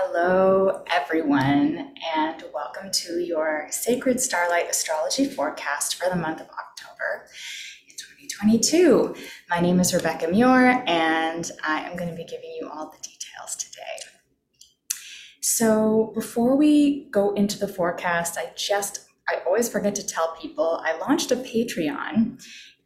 Hello, everyone, and welcome to your Sacred Starlight Astrology forecast for the month of October in 2022. My name is Rebecca Muir, and I am going to be giving you all the details today. So, before we go into the forecast, I just I always forget to tell people I launched a Patreon.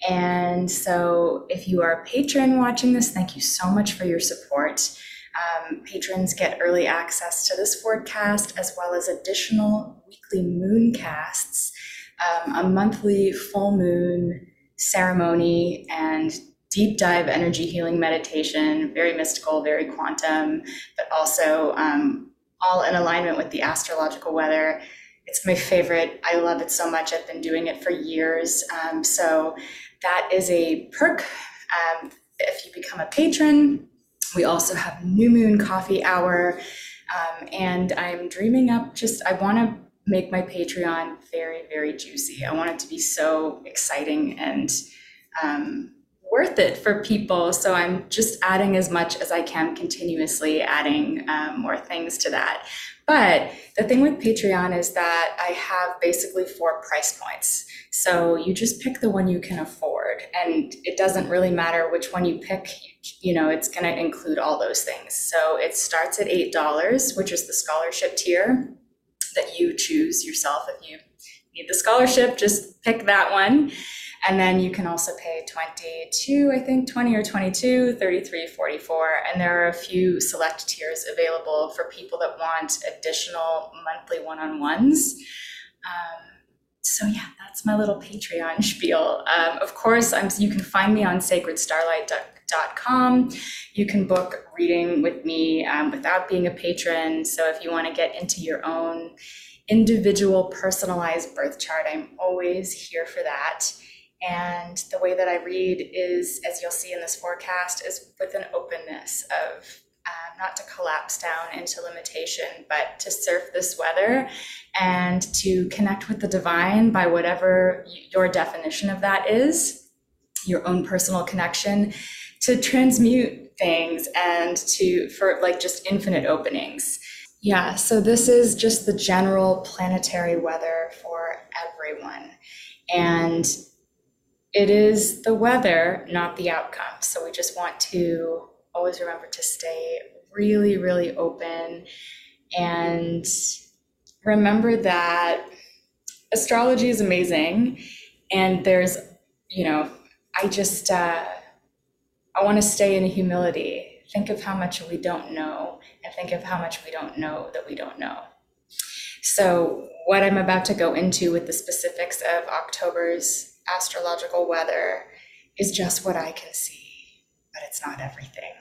And so, if you are a patron watching this, thank you so much for your support. Um, patrons get early access to this forecast as well as additional weekly moon casts, um, a monthly full moon ceremony, and deep dive energy healing meditation, very mystical, very quantum, but also um, all in alignment with the astrological weather. It's my favorite. I love it so much. I've been doing it for years. Um, so that is a perk. Um, if you become a patron, we also have New Moon Coffee Hour. Um, and I'm dreaming up just, I want to make my Patreon very, very juicy. I want it to be so exciting and um, worth it for people. So I'm just adding as much as I can continuously, adding um, more things to that. But the thing with Patreon is that I have basically four price points. So you just pick the one you can afford, and it doesn't really matter which one you pick. You know, it's going to include all those things. So it starts at $8, which is the scholarship tier that you choose yourself. If you need the scholarship, just pick that one. And then you can also pay 22, I think 20 or 22, 33, 44. And there are a few select tiers available for people that want additional monthly one on ones. Um, so yeah, that's my little Patreon spiel. Um, of course, I'm, you can find me on sacredstarlight.com. You can book reading with me um, without being a patron. So if you want to get into your own individual personalized birth chart, I'm always here for that. And the way that I read is, as you'll see in this forecast, is with an openness of uh, not to collapse down into limitation, but to surf this weather and to connect with the divine by whatever your definition of that is, your own personal connection, to transmute things and to, for like just infinite openings. Yeah, so this is just the general planetary weather for everyone. And it is the weather, not the outcome. So we just want to always remember to stay really, really open and remember that astrology is amazing. And there's, you know, I just, uh, I want to stay in humility. Think of how much we don't know and think of how much we don't know that we don't know. So, what I'm about to go into with the specifics of October's astrological weather is just what I can see, but it's not everything.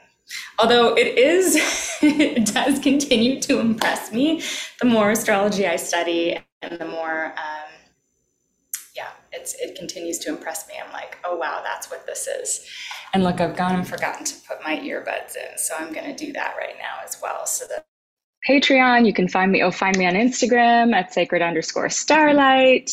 Although it is, it does continue to impress me the more astrology I study and the more, um, yeah, it's, it continues to impress me. I'm like, oh wow, that's what this is. And look, I've gone and forgotten to put my earbuds in, so I'm going to do that right now as well. So that Patreon, you can find me, oh, find me on Instagram at sacred underscore starlight.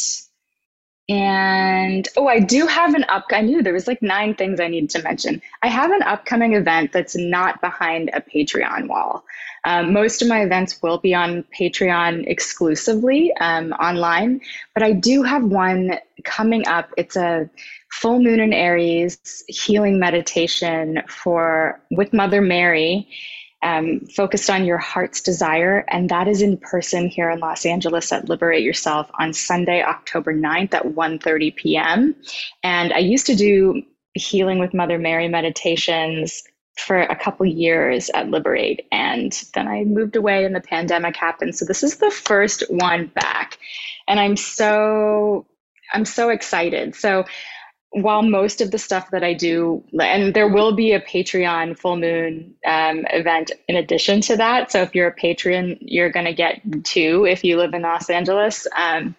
And oh, I do have an up. I knew there was like nine things I needed to mention. I have an upcoming event that's not behind a Patreon wall. Um, most of my events will be on Patreon exclusively um, online, but I do have one coming up. It's a full moon in Aries healing meditation for with Mother Mary um, focused on your heart's desire. And that is in person here in Los Angeles at Liberate Yourself on Sunday, October 9th at 1.30 p.m. And I used to do healing with Mother Mary meditations for a couple years at Liberate. And then I moved away and the pandemic happened. So this is the first one back. And I'm so I'm so excited. So while most of the stuff that I do, and there will be a Patreon full moon um, event in addition to that. So if you're a patron, you're going to get two if you live in Los Angeles. Um,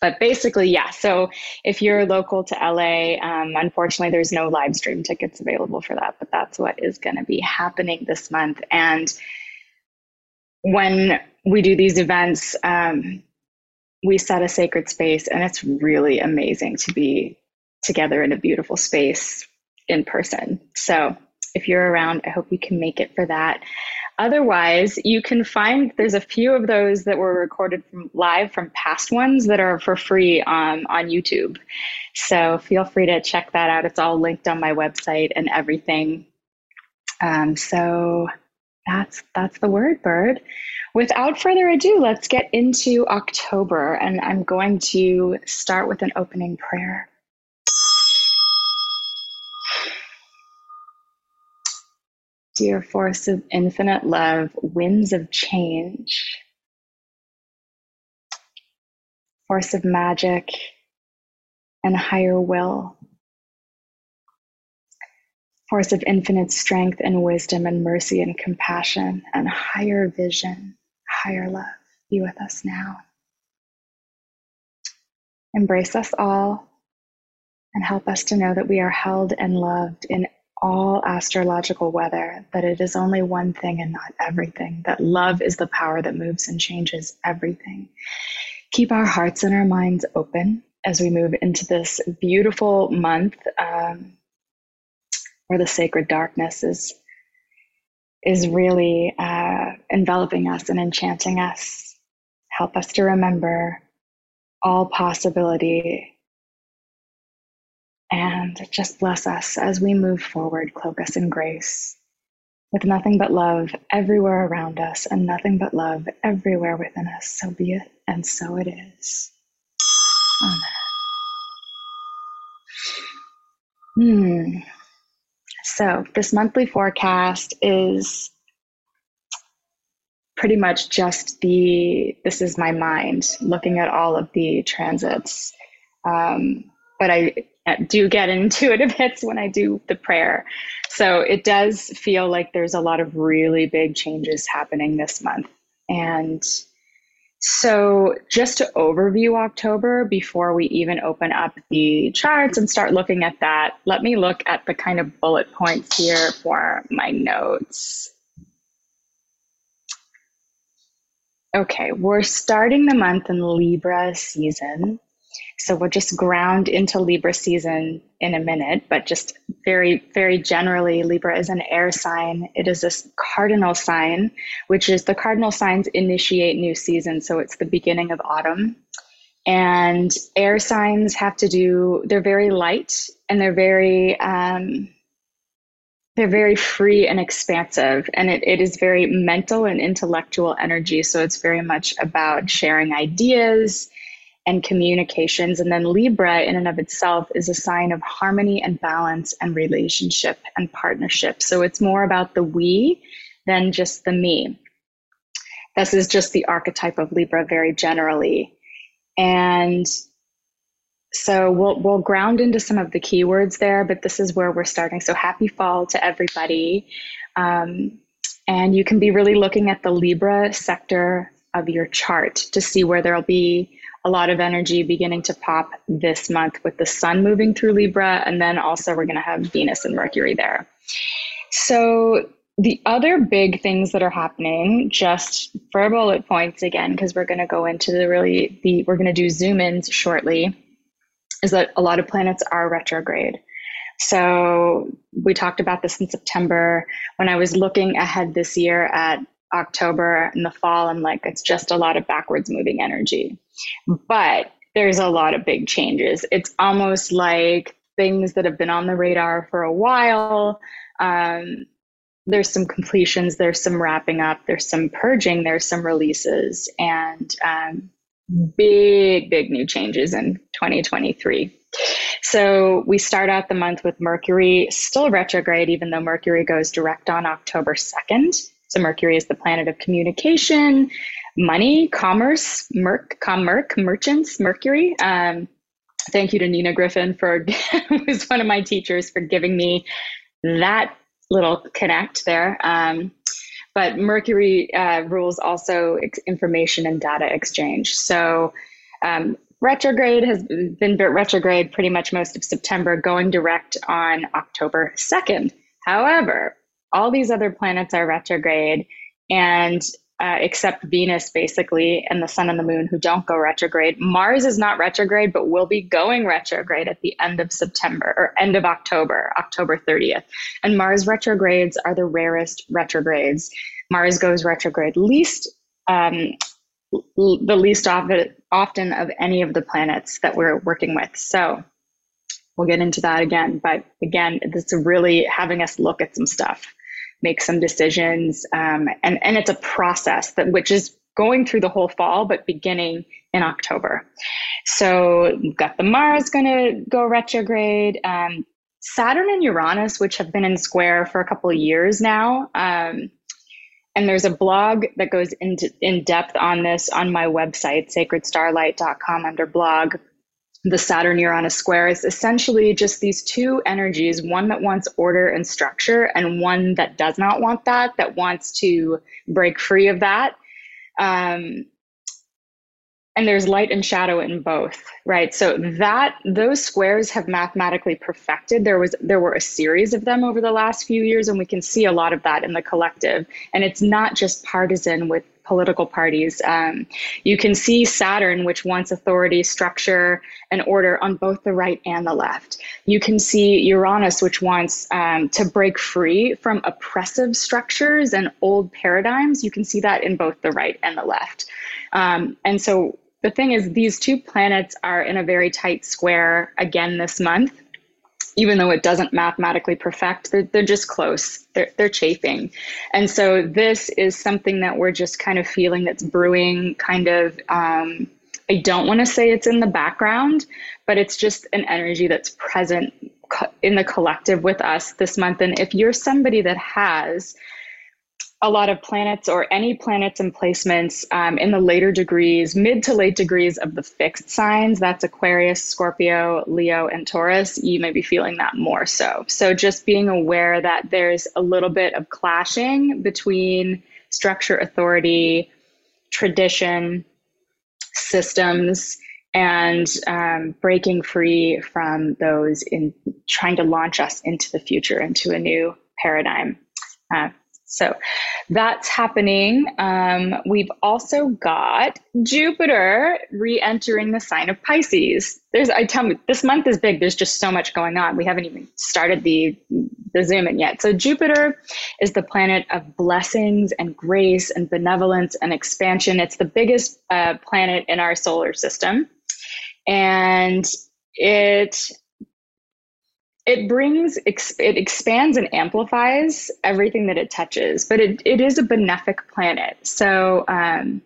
but basically, yeah. So if you're local to LA, um, unfortunately, there's no live stream tickets available for that. But that's what is going to be happening this month. And when we do these events, um, we set a sacred space, and it's really amazing to be together in a beautiful space in person. So if you're around, I hope you can make it for that. otherwise, you can find there's a few of those that were recorded from live from past ones that are for free on, on YouTube. So feel free to check that out. It's all linked on my website and everything. Um, so that's that's the word bird. Without further ado, let's get into October, and I'm going to start with an opening prayer. Dear force of infinite love, winds of change, force of magic and higher will, force of infinite strength and wisdom and mercy and compassion and higher vision, higher love, be with us now. Embrace us all and help us to know that we are held and loved in all astrological weather, that it is only one thing and not everything, that love is the power that moves and changes everything. Keep our hearts and our minds open as we move into this beautiful month um, where the sacred darkness is is really uh, enveloping us and enchanting us. Help us to remember all possibility and just bless us as we move forward, cloak us in grace, with nothing but love everywhere around us and nothing but love everywhere within us. So be it, and so it is. Amen. Hmm. So, this monthly forecast is pretty much just the this is my mind looking at all of the transits. Um, but I do get intuitive hits when I do the prayer. So it does feel like there's a lot of really big changes happening this month. And so, just to overview October before we even open up the charts and start looking at that, let me look at the kind of bullet points here for my notes. Okay, we're starting the month in Libra season. So we'll just ground into Libra season in a minute, but just very, very generally, Libra is an air sign. It is this cardinal sign, which is the cardinal signs initiate new season. So it's the beginning of autumn. And air signs have to do, they're very light and they're very, um, they're very free and expansive and it, it is very mental and intellectual energy so it's very much about sharing ideas and communications. And then Libra, in and of itself, is a sign of harmony and balance and relationship and partnership. So it's more about the we than just the me. This is just the archetype of Libra very generally. And so we'll we'll ground into some of the keywords there, but this is where we're starting. So happy fall to everybody. Um, and you can be really looking at the Libra sector of your chart to see where there'll be a lot of energy beginning to pop this month with the sun moving through Libra. And then also we're going to have Venus and Mercury there. So the other big things that are happening, just for bullet points again, because we're going to go into the really the we're going to do zoom ins shortly, is that a lot of planets are retrograde. So we talked about this in September when I was looking ahead this year at October and the fall, I'm like, it's just a lot of backwards moving energy. But there's a lot of big changes. It's almost like things that have been on the radar for a while. Um, there's some completions, there's some wrapping up, there's some purging, there's some releases, and um, big, big new changes in 2023. So we start out the month with Mercury still retrograde, even though Mercury goes direct on October 2nd. So Mercury is the planet of communication, money, commerce, merc, commerc, merchants, Mercury. Um, thank you to Nina Gryphon for who's one of my teachers for giving me that little connect there. Um, but Mercury uh, rules also ex- information and data exchange. So um, retrograde has been retrograde pretty much most of September, going direct on October 2nd. However, all these other planets are retrograde and uh, except Venus, basically, and the sun and the moon, who don't go retrograde. Mars is not retrograde, but will be going retrograde at the end of September or end of October, October 30th. And Mars retrogrades are the rarest retrogrades. Mars goes retrograde least um, the least often, often of any of the planets that we're working with. So we'll get into that again. But again, it's really having us look at some stuff, make some decisions, um, and and it's a process that which is going through the whole fall, but beginning in October. So we've got the Mars going to go retrograde. Um, Saturn and Uranus, which have been in square for a couple of years now. Um, and there's a blog that goes into in depth on this on my website, sacredstarlight.com under blog. The Saturn Uranus square is essentially just these two energies, one that wants order and structure, and one that does not want that, that wants to break free of that. Um, and there's light and shadow in both right? So that those squares have mathematically perfected. There was there were a series of them over the last few years and we can see a lot of that in the collective. And it's not just partisan with political parties. Um, you can see saturn which wants authority structure and order on both the right and the left. You can see uranus which wants um, to break free from oppressive structures and old paradigms. You can see that in both the right and the left. Um, and so the thing is, these two planets are in a very tight square again this month. Even though it doesn't mathematically perfect, they're, they're just close. They're, they're chafing. And so, this is something that we're just kind of feeling that's brewing, kind of. Um, I don't want to say it's in the background, but it's just an energy that's present in the collective with us this month. And if you're somebody that has a lot of planets or any planets and placements um, in the later degrees, mid to late degrees of the fixed signs. That's Aquarius, Scorpio, Leo, and Taurus. You may be feeling that more so. So just being aware that there's a little bit of clashing between structure, authority, tradition, systems, and um, breaking free from those in trying to launch us into the future, into a new paradigm. Uh, so that's happening. Um, we've also got Jupiter re-entering the sign of Pisces. There's, I tell me, this month is big. There's just so much going on. We haven't even started the the zoom in yet. So Jupiter is the planet of blessings and grace and benevolence and expansion. It's the biggest uh, planet in our solar system, and it it brings it expands and amplifies everything that it touches but it, it is a benefic planet. So um,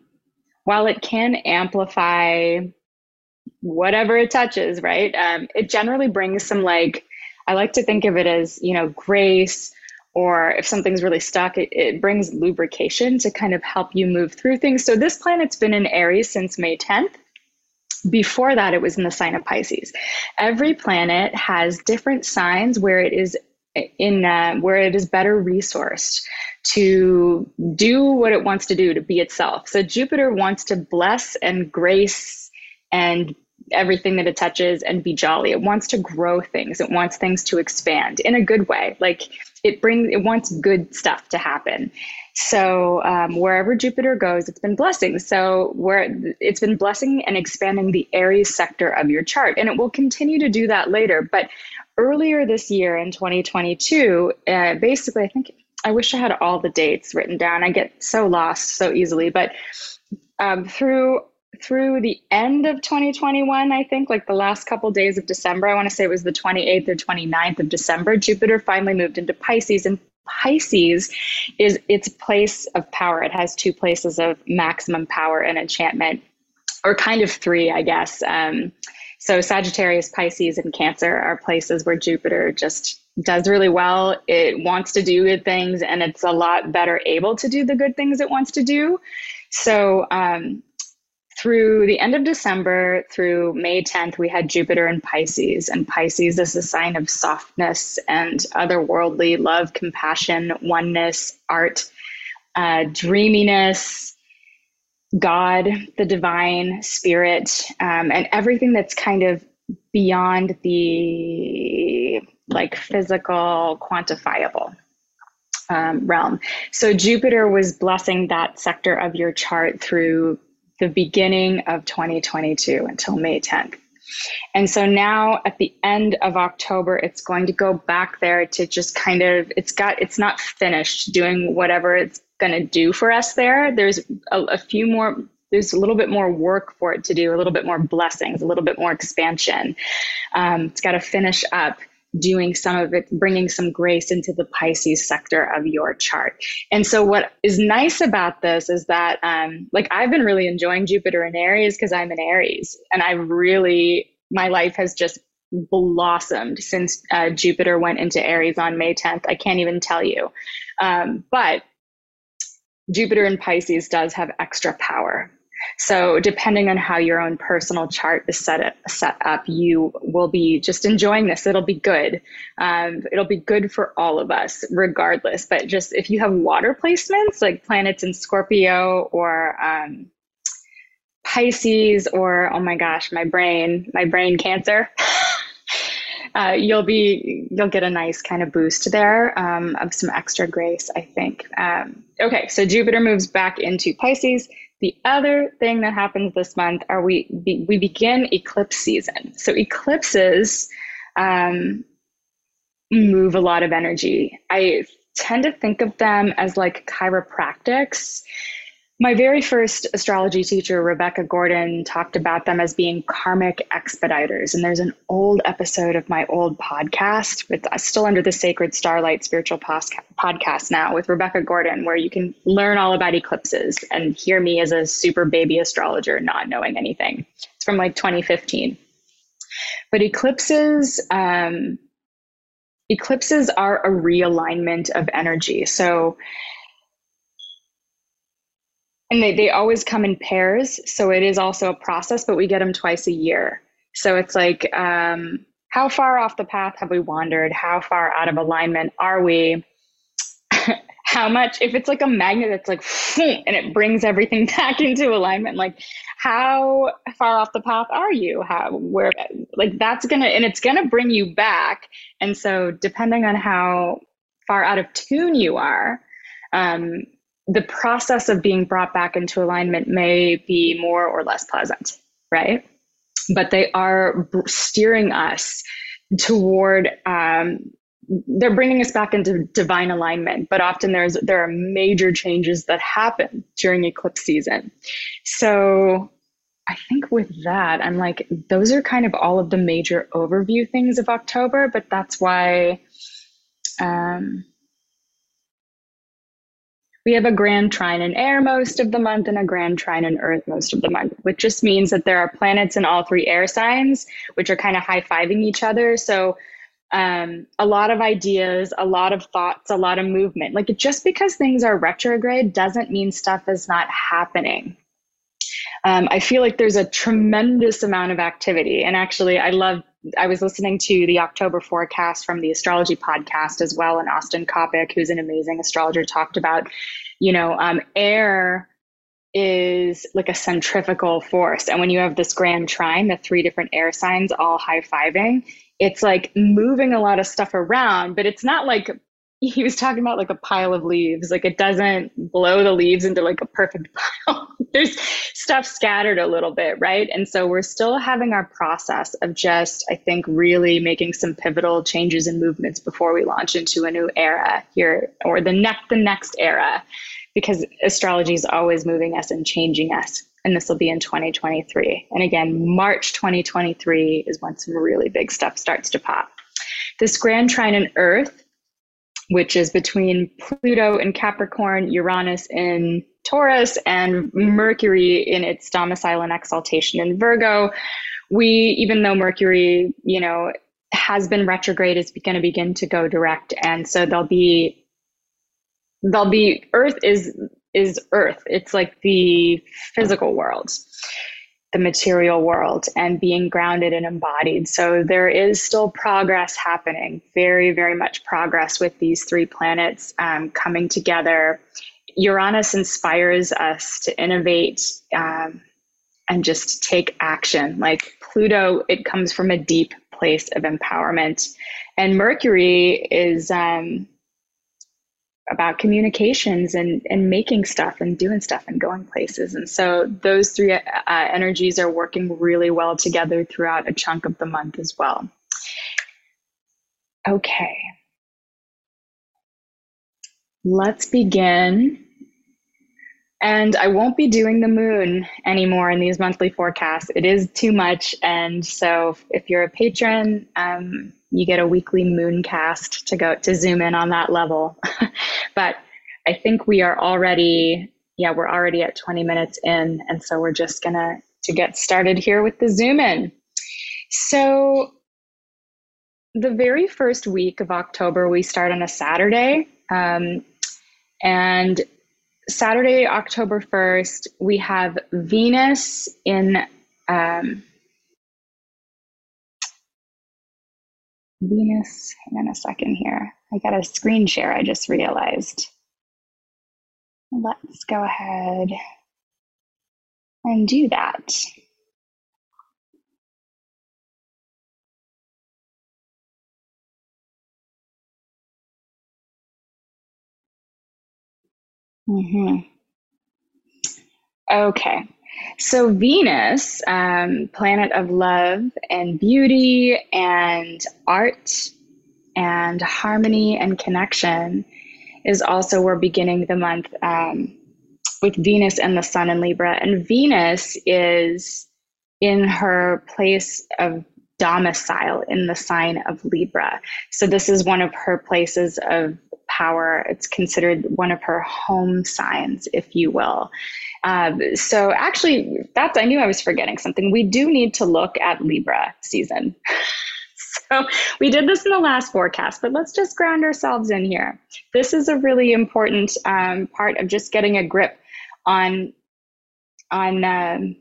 while it can amplify whatever it touches right um, it generally brings some like i like to think of it as you know grace or if something's really stuck it, it brings lubrication to kind of help you move through things. So this planet's been in aries since may 10th before that, it was in the sign of Pisces. Every planet has different signs where it is in uh, where it is better resourced to do what it wants to do to be itself. So Jupiter wants to bless and grace and everything that it touches and be jolly. It wants to grow things. It wants things to expand in a good way. Like it brings it wants good stuff to happen. So um, wherever Jupiter goes, it's been blessing. So where it's been blessing and expanding the Aries sector of your chart, and it will continue to do that later. But earlier this year in 2022, uh, basically, I think I wish I had all the dates written down. I get so lost so easily, but um, through through the end of 2021, I think, like the last couple days of December, I want to say it was the 28th or 29th of December, Jupiter finally moved into Pisces. And Pisces is its place of power. It has two places of maximum power and enchantment, or kind of three, I guess. Um, so Sagittarius, Pisces, and Cancer are places where Jupiter just does really well. It wants to do good things, and it's a lot better able to do the good things it wants to do. So um, through the end of December through May 10th, we had Jupiter in Pisces, and Pisces is a sign of softness and otherworldly love, compassion, oneness, art, uh, dreaminess, God, the divine spirit, um, and everything that's kind of beyond the like physical, quantifiable. Um, realm. So Jupiter was blessing that sector of your chart through the beginning of 2022 until May 10th. And so now at the end of October, it's going to go back there to just kind of, it's got, it's not finished doing whatever it's going to do for us there. There's a, a few more there's a little bit more work for it to do, a little bit more blessings, a little bit more expansion. Um, it's got to finish up doing some of it, bringing some grace into the Pisces sector of your chart. And so, what is nice about this is that, um, like, I've been really enjoying Jupiter in Aries because I'm in Aries, and I've really, my life has just blossomed since uh, Jupiter went into Aries on May 10th. I can't even tell you. Um, but Jupiter in Pisces does have extra power. So, depending on how your own personal chart is set, up, set up, you will be just enjoying this. It'll be good. Um, it'll be good for all of us, regardless. But just if you have water placements like planets in Scorpio or um, Pisces, or oh my gosh, my brain, my brain cancer. Uh, you'll be you'll get a nice kind of boost there um, of some extra grace, I think. Um, okay, so Jupiter moves back into Pisces. The other thing that happens this month are we be, we begin eclipse season. So eclipses um, move a lot of energy. I tend to think of them as like chiropractics my very first astrology teacher, Rebecca Gordon, talked about them as being karmic expediters. And there's an old episode of my old podcast with uh, still under the Sacred Starlight Spiritual Podcast now with Rebecca Gordon, where you can learn all about eclipses and hear me as a super baby astrologer not knowing anything. It's from like 2015. But eclipses, um, eclipses are a realignment of energy. So and they, they always come in pairs so it is also a process but we get them twice a year. So it's like um, how far off the path have we wandered? How far out of alignment are we? How much if it's like a magnet that's like and it brings everything back into alignment like how far off the path are you? How where like that's gonna and it's gonna bring you back. And so depending on how far out of tune you are um, the process of being brought back into alignment may be more or less pleasant, right? But they are steering us toward. Um, they're bringing us back into divine alignment, but often there's there are major changes that happen during eclipse season. So I think with that, I'm like, those are kind of all of the major overview things of October, but that's why um, we have a grand trine in air most of the month and a grand trine in earth most of the month, which just means that there are planets in all three air signs, which are kind of high fiving each other. So, um, a lot of ideas, a lot of thoughts, a lot of movement. Like, just because things are retrograde doesn't mean stuff is not happening. Um, I feel like there's a tremendous amount of activity. And actually, I love I was listening to the October forecast from the astrology podcast as well, and Austin Coppock, who's an amazing astrologer, talked about, you know, um, air is like a centrifugal force. And when you have this grand trine, the three different air signs all high fiving, it's like moving a lot of stuff around, but it's not like he was talking about like a pile of leaves. Like it doesn't blow the leaves into like a perfect pile. There's stuff scattered a little bit, right? And so we're still having our process of just, I think, really making some pivotal changes and movements before we launch into a new era here or the next the next era, because astrology is always moving us and changing us. And this will be in 2023. And again, March 2023 is when some really big stuff starts to pop. This grand trine in Earth which is between Pluto in Capricorn, Uranus in Taurus, and Mercury in its domicile and exaltation in Virgo. We, even though Mercury, you know, has been retrograde, is going to begin to go direct, and so there'll be there'll be Earth is is Earth. It's like the physical world the material world and being grounded and embodied. So there is still progress happening, very, very much progress with these three planets um, coming together. Uranus inspires us to innovate um, and just take action. Like Pluto, it comes from a deep place of empowerment. And Mercury is um, about communications and, and making stuff and doing stuff and going places. And so those three uh, energies are working really well together throughout a chunk of the month as well. Okay. Let's begin And I won't be doing the moon anymore in these monthly forecasts. It is too much. And so if you're a patron, um, you get a weekly moon cast to go to zoom in on that level. but I think we are already, yeah, we're already at 20 minutes in. And so we're just gonna to get started here with the zoom in. So the very first week of October, we start on a Saturday. Um, and Saturday, October 1st, we have Venus in um, Venus. Hang on a second here. I got a screen share, I just realized. Let's go ahead and do that. Mm-hmm. Okay. So, Venus, um, planet of love and beauty and art and harmony and connection, is also we're beginning the month um, with Venus and the Sun in Libra. And Venus is in her place of domicile in the sign of Libra. So, this is one of her places of power. It's considered one of her home signs, if you will. Um, so actually, that's I knew I was forgetting something. We do need to look at Libra season. so we did this in the last forecast, but let's just ground ourselves in here. This is a really important um, part of just getting a grip on on um,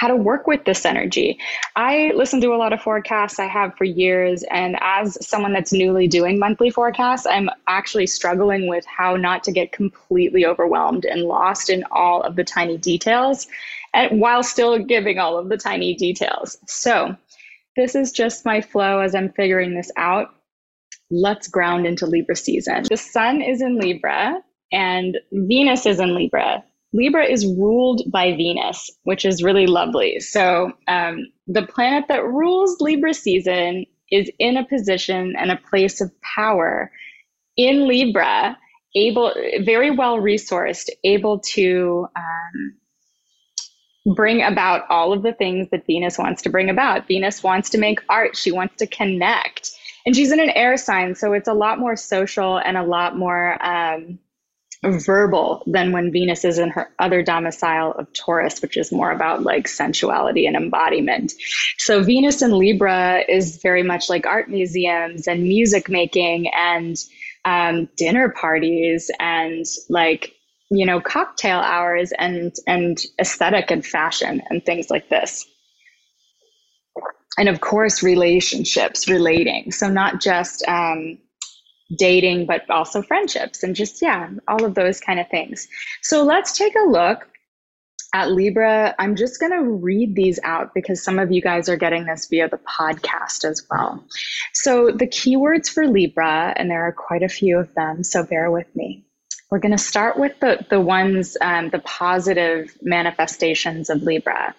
how to work with this energy. I listen to a lot of forecasts I have for years. And as someone that's newly doing monthly forecasts, I'm actually struggling with how not to get completely overwhelmed and lost in all of the tiny details and while still giving all of the tiny details. So this is just my flow as I'm figuring this out. Let's ground into Libra season. The sun is in Libra and Venus is in Libra. Libra is ruled by Venus, which is really lovely. So, um, the planet that rules Libra season is in a position and a place of power in Libra, able, very well resourced, able to um, bring about all of the things that Venus wants to bring about. Venus wants to make art, she wants to connect. And she's in an air sign, so it's a lot more social and a lot more. Um, verbal than when Venus is in her other domicile of Taurus, which is more about like sensuality and embodiment. So Venus in Libra is very much like art museums and music making and um, dinner parties and like you know cocktail hours and and aesthetic and fashion and things like this and of course relationships relating so not just um, dating, but also friendships and just, yeah, all of those kind of things. So let's take a look at Libra. I'm just going to read these out because some of you guys are getting this via the podcast as well. So the keywords for Libra, and there are quite a few of them, so bear with me. We're going to start with the, the ones, um, the positive manifestations of Libra.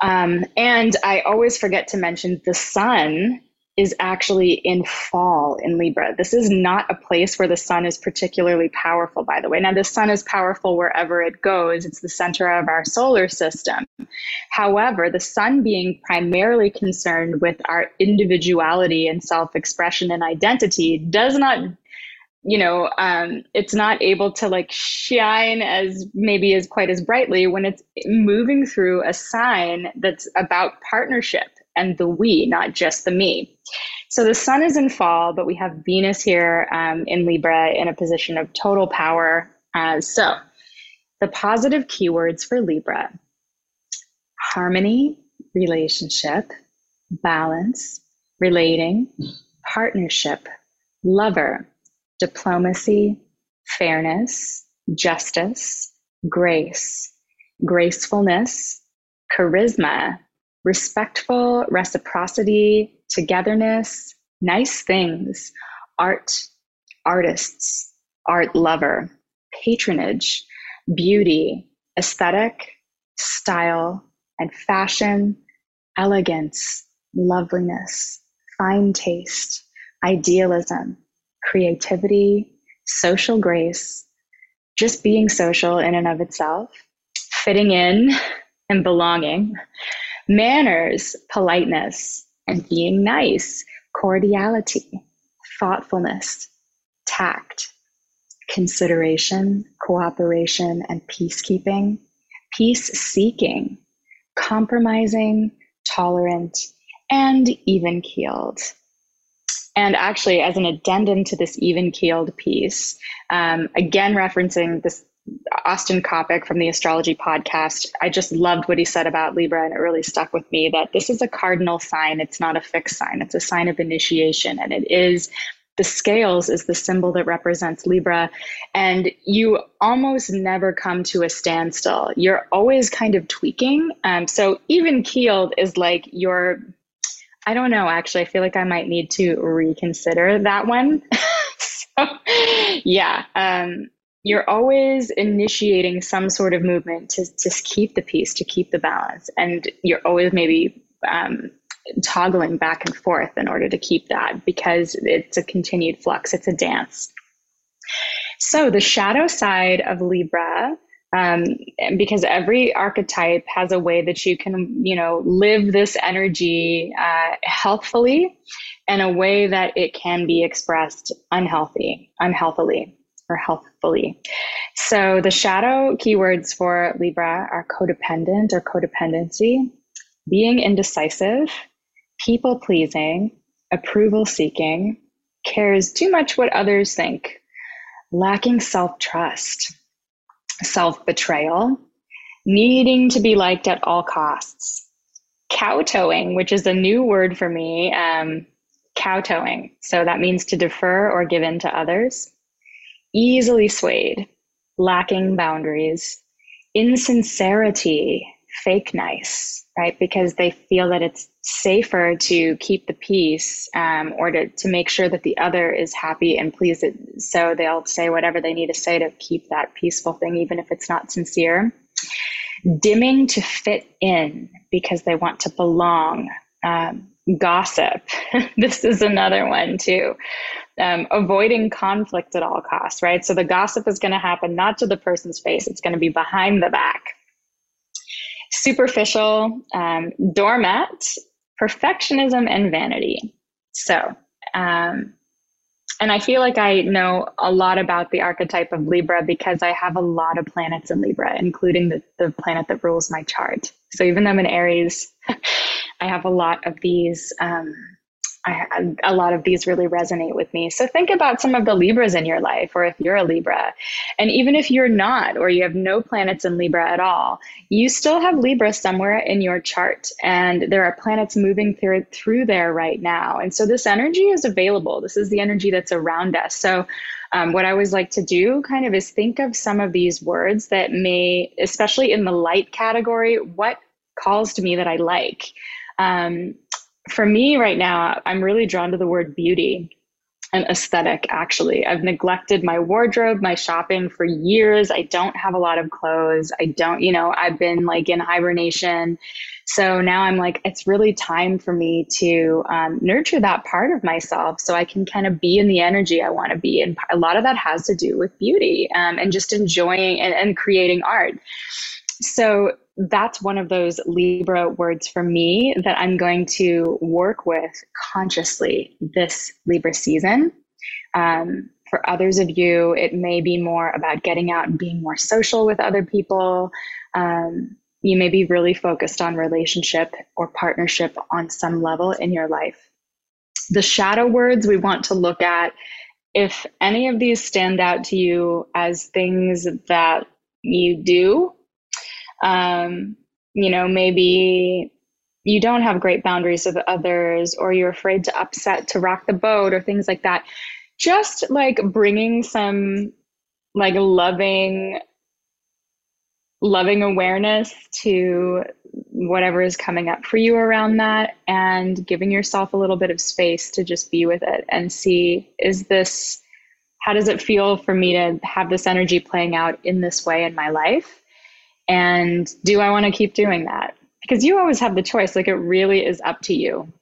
Um, and I always forget to mention the sun is actually in fall in Libra. This is not a place where the sun is particularly powerful, by the way. Now, the sun is powerful wherever it goes, it's the center of our solar system. However, the sun being primarily concerned with our individuality and self expression and identity does not you know um, it's not able to like shine as maybe as quite as brightly when it's moving through a sign that's about partnership and the we, not just the me. So the sun is in fall, but we have Venus here um, in Libra in a position of total power. Uh, so the positive keywords for Libra harmony, relationship, balance, relating, partnership, lover, diplomacy, fairness, justice, grace, gracefulness, charisma, respectful, reciprocity, togetherness, nice things, art, artists, art lover, patronage, beauty, aesthetic, style, and fashion, elegance, loveliness, fine taste, idealism, creativity, social grace, just being social in and of itself, fitting in and belonging, manners, politeness, and being nice, cordiality, thoughtfulness, tact, consideration, cooperation, and peacekeeping, peace seeking, compromising, tolerant, and even keeled. And actually, as an addendum to this even keeled piece, um, again referencing this Austin Coppock from the Astrology Podcast, I just loved what he said about Libra, and it really stuck with me that this is a cardinal sign. It's not a fixed sign, it's a sign of initiation, and it is the scales is the symbol that represents Libra, and you almost never come to a standstill. You're always kind of tweaking. Um, so even keeled is like your, I don't know, actually, I feel like I might need to reconsider that one. so, yeah. Um, you're always initiating some sort of movement to, to keep the peace, to keep the balance. And you're always maybe um, toggling back and forth in order to keep that because it's a continued flux, it's a dance. So, the shadow side of Libra, um, because every archetype has a way that you can, you know, live this energy uh, healthfully and a way that it can be expressed unhealthy, unhealthily, or healthfully. So, the shadow keywords for Libra are codependent or codependency, being indecisive, people pleasing, approval seeking, cares too much what others think, lacking self trust, self betrayal, needing to be liked at all costs, kowtowing, which is a new word for me. Um, kowtowing. So that means to defer or give in to others, easily swayed, lacking boundaries, insincerity, fake nice, right? Because they feel that it's safer to keep the peace um, or to, to make sure that the other is happy and pleased. So they'll say whatever they need to say to keep that peaceful thing, even if it's not sincere. Dimming to fit in because they want to belong. Um, gossip. this is another one too. Um, avoiding conflict at all costs, right? So the gossip is going to happen not to the person's face, it's going to be behind the back superficial, um, doormat, perfectionism, and vanity. So, um, and I feel like I know a lot about the archetype of Libra because I have a lot of planets in Libra, including the, the planet that rules my chart. So even though I'm in Aries, I have a lot of these um, I, a lot of these really resonate with me. So think about some of the Libras in your life, or if you're a Libra. And even if you're not, or you have no planets in Libra at all, you still have Libra somewhere in your chart. And there are planets moving through, through there right now. And so this energy is available. This is the energy that's around us. So um, what I always like to do kind of is think of some of these words that may, especially in the light category, what calls to me that I like. Um, for me right now, I'm really drawn to the word beauty and aesthetic actually. I've neglected my wardrobe my shopping for years. I don't have a lot of clothes. I don't you know i've been like in hibernation. So now i'm like it's really time for me to um, nurture that part of myself so i can kind of be in the energy i want to be. And a lot of that has to do with beauty um, and just enjoying and, and creating art so that's one of those Libra words for me that I'm going to work with consciously this Libra season. Um, for others of you, it may be more about getting out and being more social with other people. Um, you may be really focused on relationship or partnership on some level in your life. The shadow words we want to look at, if any of these stand out to you as things that you do um, you know, maybe you don't have great boundaries with others or you're afraid to upset to rock the boat or things like that. Just like bringing some like loving loving awareness to whatever is coming up for you around that and giving yourself a little bit of space to just be with it and see is this how does it feel for me to have this energy playing out in this way in my life and do I want to keep doing that? Because you always have the choice. Like it really is up to you.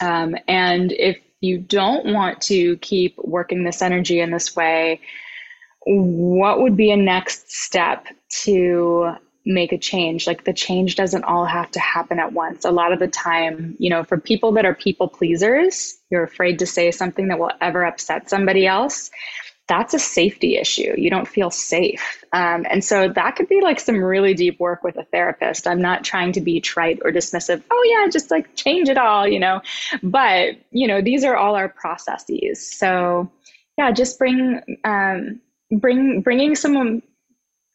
Um, and if you don't want to keep working this energy in this way, what would be a next step to make a change? Like the change doesn't all have to happen at once. A lot of the time, you know, for people that are people pleasers, you're afraid to say something that will ever upset somebody else that's a safety issue. You don't feel safe. Um, and so that could be like some really deep work with a therapist. I'm not trying to be trite or dismissive. Oh, yeah, just like change it all, you know. But, you know, these are all our processes. So, yeah, just bring, um, bring, bringing some,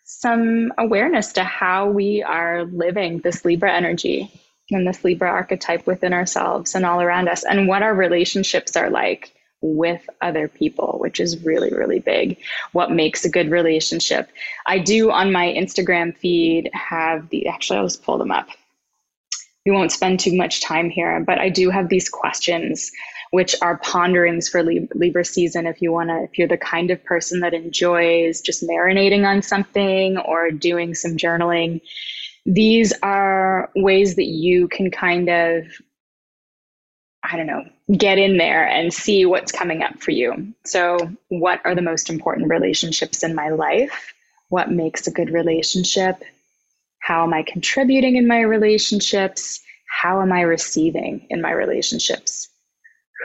some awareness to how we are living this Libra energy and this Libra archetype within ourselves and all around us and what our relationships are like with other people, which is really, really big. What makes a good relationship? I do on my Instagram feed have the, actually, I'll just pull them up. We won't spend too much time here, but I do have these questions, which are ponderings for Libra season. If you want to, if you're the kind of person that enjoys just marinating on something or doing some journaling, these are ways that you can kind of I don't know, get in there and see what's coming up for you. So, what are the most important relationships in my life? What makes a good relationship? How am I contributing in my relationships? How am I receiving in my relationships?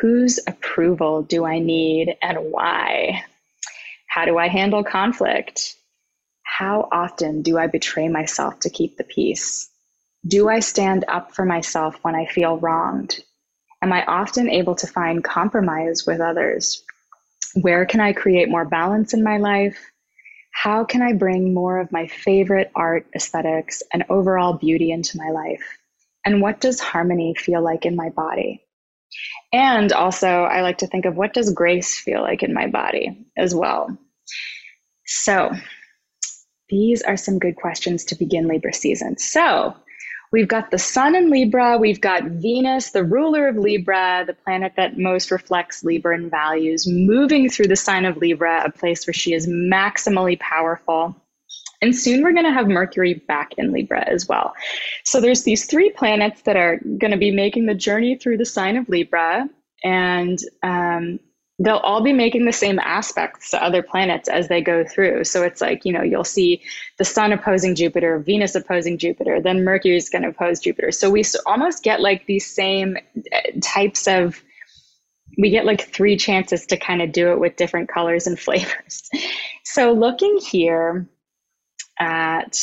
Whose approval do I need and why? How do I handle conflict? How often do I betray myself to keep the peace? Do I stand up for myself when I feel wronged? Am I often able to find compromise with others? Where can I create more balance in my life? How can I bring more of my favorite art, aesthetics, and overall beauty into my life? And what does harmony feel like in my body? And also, I like to think of what does grace feel like in my body as well. So, these are some good questions to begin Libra season. So, We've got the sun in Libra. We've got Venus, the ruler of Libra, the planet that most reflects Libran values, moving through the sign of Libra, a place where she is maximally powerful. And soon we're going to have Mercury back in Libra as well. So there's these three planets that are going to be making the journey through the sign of Libra. And um, they'll all be making the same aspects to other planets as they go through. So it's like, you know, you'll see the sun opposing Jupiter, Venus opposing Jupiter, then Mercury is going to oppose Jupiter. So we almost get like these same uh, types of, we get like three chances to kind of do it with different colors and flavors. So looking here at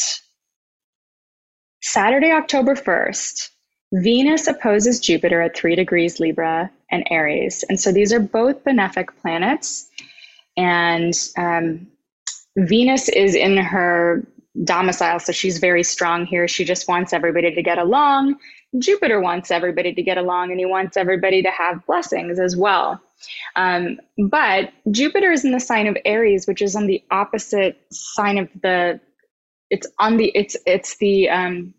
Saturday, October 1st, Venus opposes Jupiter at three degrees Libra and Aries. And so these are both benefic planets. And um, Venus is in her domicile, so she's very strong here. She just wants everybody to get along. Jupiter wants everybody to get along, and he wants everybody to have blessings as well. Um, but Jupiter is in the sign of Aries, which is on the opposite sign of the. It's on the. It's it's the um,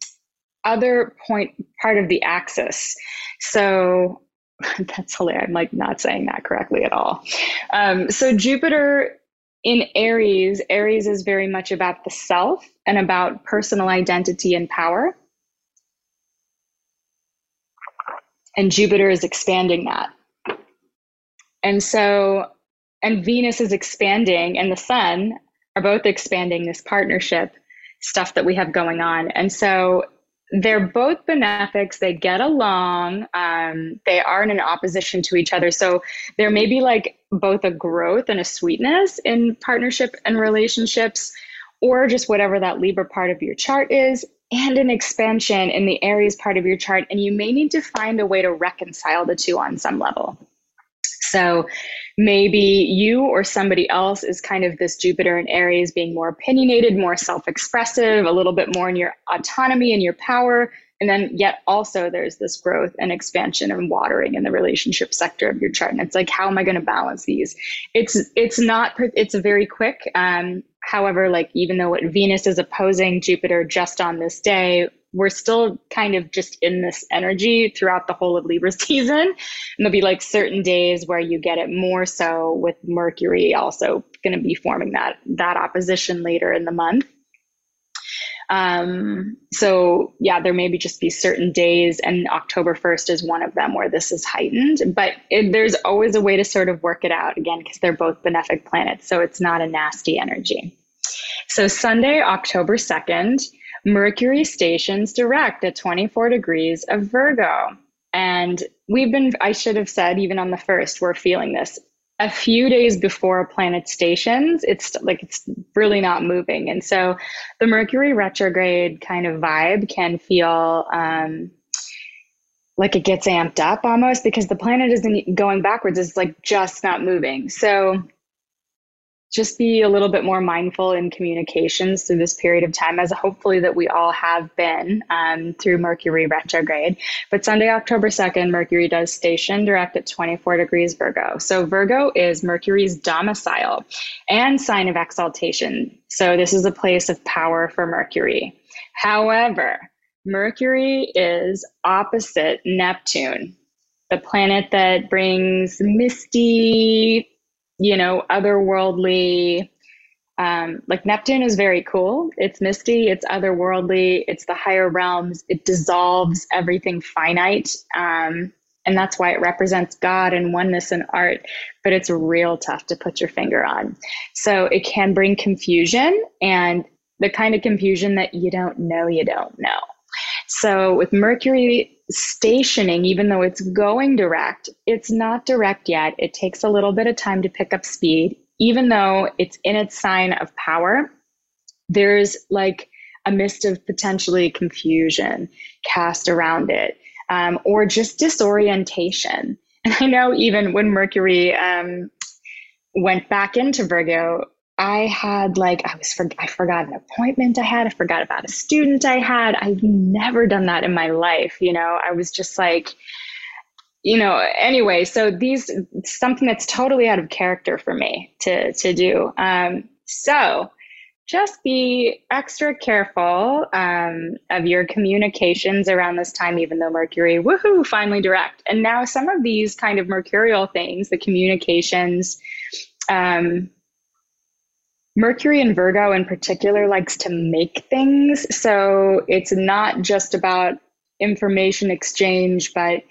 other point part of the axis. So that's hilarious. I'm like not saying that correctly at all. Um, so Jupiter in Aries, Aries is very much about the self and about personal identity and power. And Jupiter is expanding that. And so, and Venus is expanding, and the Sun are both expanding this partnership stuff that we have going on. And so they're both benefics. They get along. Um, they aren't in opposition to each other. So there may be like both a growth and a sweetness in partnership and relationships, or just whatever that Libra part of your chart is, and an expansion in the Aries part of your chart. And you may need to find a way to reconcile the two on some level. So maybe you or somebody else is kind of this Jupiter and Aries being more opinionated, more self expressive, a little bit more in your autonomy and your power. And then, yet also, there's this growth and expansion and watering in the relationship sector of your chart. And it's like, how am I going to balance these? It's it's not it's very quick. Um, however, like even though what Venus is opposing Jupiter just on this day, we're still kind of just in this energy throughout the whole of Libra season. And there'll be like certain days where you get it more so with Mercury also going to be forming that that opposition later in the month. Um, so yeah, there may be just be certain days, and October 1st is one of them where this is heightened. But it, there's always a way to sort of work it out again because they're both benefic planets, so it's not a nasty energy. So Sunday, October 2nd, Mercury stations direct at 24 degrees of Virgo. And we've been, I should have said, even on the first, we're feeling this a few days before a planet stations, it's like it's really not moving. And so the Mercury retrograde kind of vibe can feel um, like it gets amped up almost because the planet isn't going backwards, it's like just not moving. So just be a little bit more mindful in communications through this period of time, as hopefully that we all have been um, through Mercury retrograde. But Sunday, October 2nd, Mercury does station direct at 24 degrees Virgo. So Virgo is Mercury's domicile and sign of exaltation. So this is a place of power for Mercury. However, Mercury is opposite Neptune, the planet that brings misty, you know, otherworldly. Um, like Neptune is very cool. It's misty, it's otherworldly, it's the higher realms, it dissolves everything finite. Um, and that's why it represents God and oneness and art, but it's real tough to put your finger on. So it can bring confusion and the kind of confusion that you don't know, you don't know. So with Mercury stationing, even though it's going direct, it's not direct yet. It takes a little bit of time to pick up speed. Even though it's in its sign of power, there's like a mist of potentially confusion cast around it um, or just disorientation. And I know even when Mercury um, went back into Virgo, I had like I was for, I forgot an appointment I had. I forgot about a student I had. I've never done that in my life. You know, I was just like, you know. Anyway, so these something that's totally out of character for me to to do. Um, so just be extra careful um, of your communications around this time, even though Mercury, woohoo, finally direct. And now some of these kind of mercurial things, the communications. Um, Mercury and Virgo in particular likes to make things. So it's not just about information exchange, but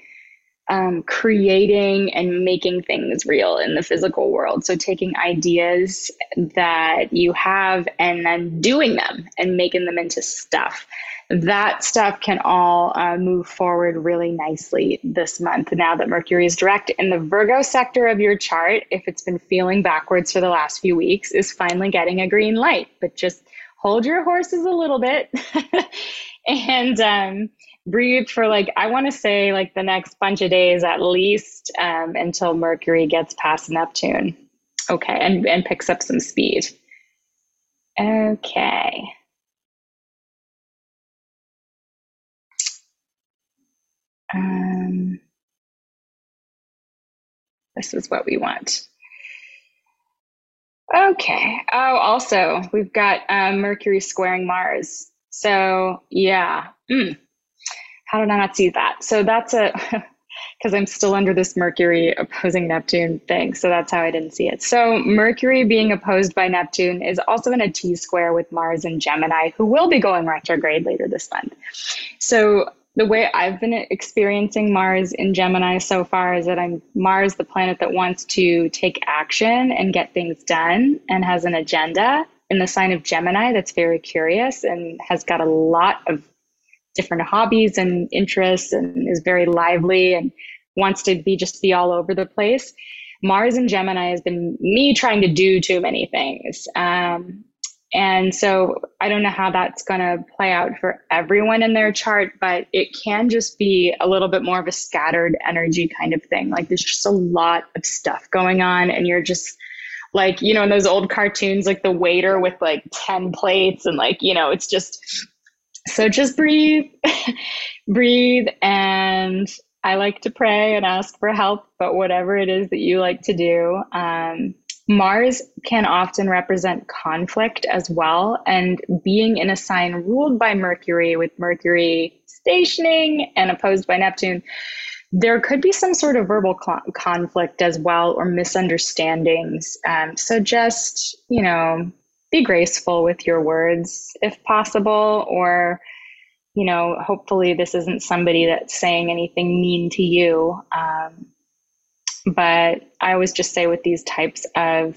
um, creating and making things real in the physical world. So taking ideas that you have and then doing them and making them into stuff that stuff can all uh, move forward really nicely this month now that Mercury is direct. In the Virgo sector of your chart, if it's been feeling backwards for the last few weeks, is finally getting a green light. But just hold your horses a little bit and um, breathe for like, I want to say, like the next bunch of days at least um, until Mercury gets past Neptune. Okay, and, and picks up some speed. Okay. Um, this is what we want. Okay. Oh, also, we've got um, Mercury squaring Mars. So, yeah. Mm. How did I not see that? So, that's a, because I'm still under this Mercury opposing Neptune thing. So, that's how I didn't see it. So, Mercury being opposed by Neptune is also in a T square with Mars and Gemini, who will be going retrograde later this month. So, the way I've been experiencing Mars in Gemini so far is that I'm Mars, the planet that wants to take action and get things done and has an agenda in the sign of Gemini that's very curious and has got a lot of different hobbies and interests and is very lively and wants to be just be all over the place. Mars in Gemini has been me trying to do too many things. Um, and so I don't know how that's going to play out for everyone in their chart, but it can just be a little bit more of a scattered energy kind of thing. Like there's just a lot of stuff going on, and you're just like, you know, in those old cartoons, like the waiter with like 10 plates, and like, you know, it's just so just breathe, breathe. And I like to pray and ask for help, but whatever it is that you like to do, um, Mars can often represent conflict as well. And being in a sign ruled by Mercury, with Mercury stationing and opposed by Neptune, there could be some sort of verbal cl- conflict as well or misunderstandings. Um, so just, you know, be graceful with your words if possible, or, you know, hopefully this isn't somebody that's saying anything mean to you. Um, but I always just say with these types of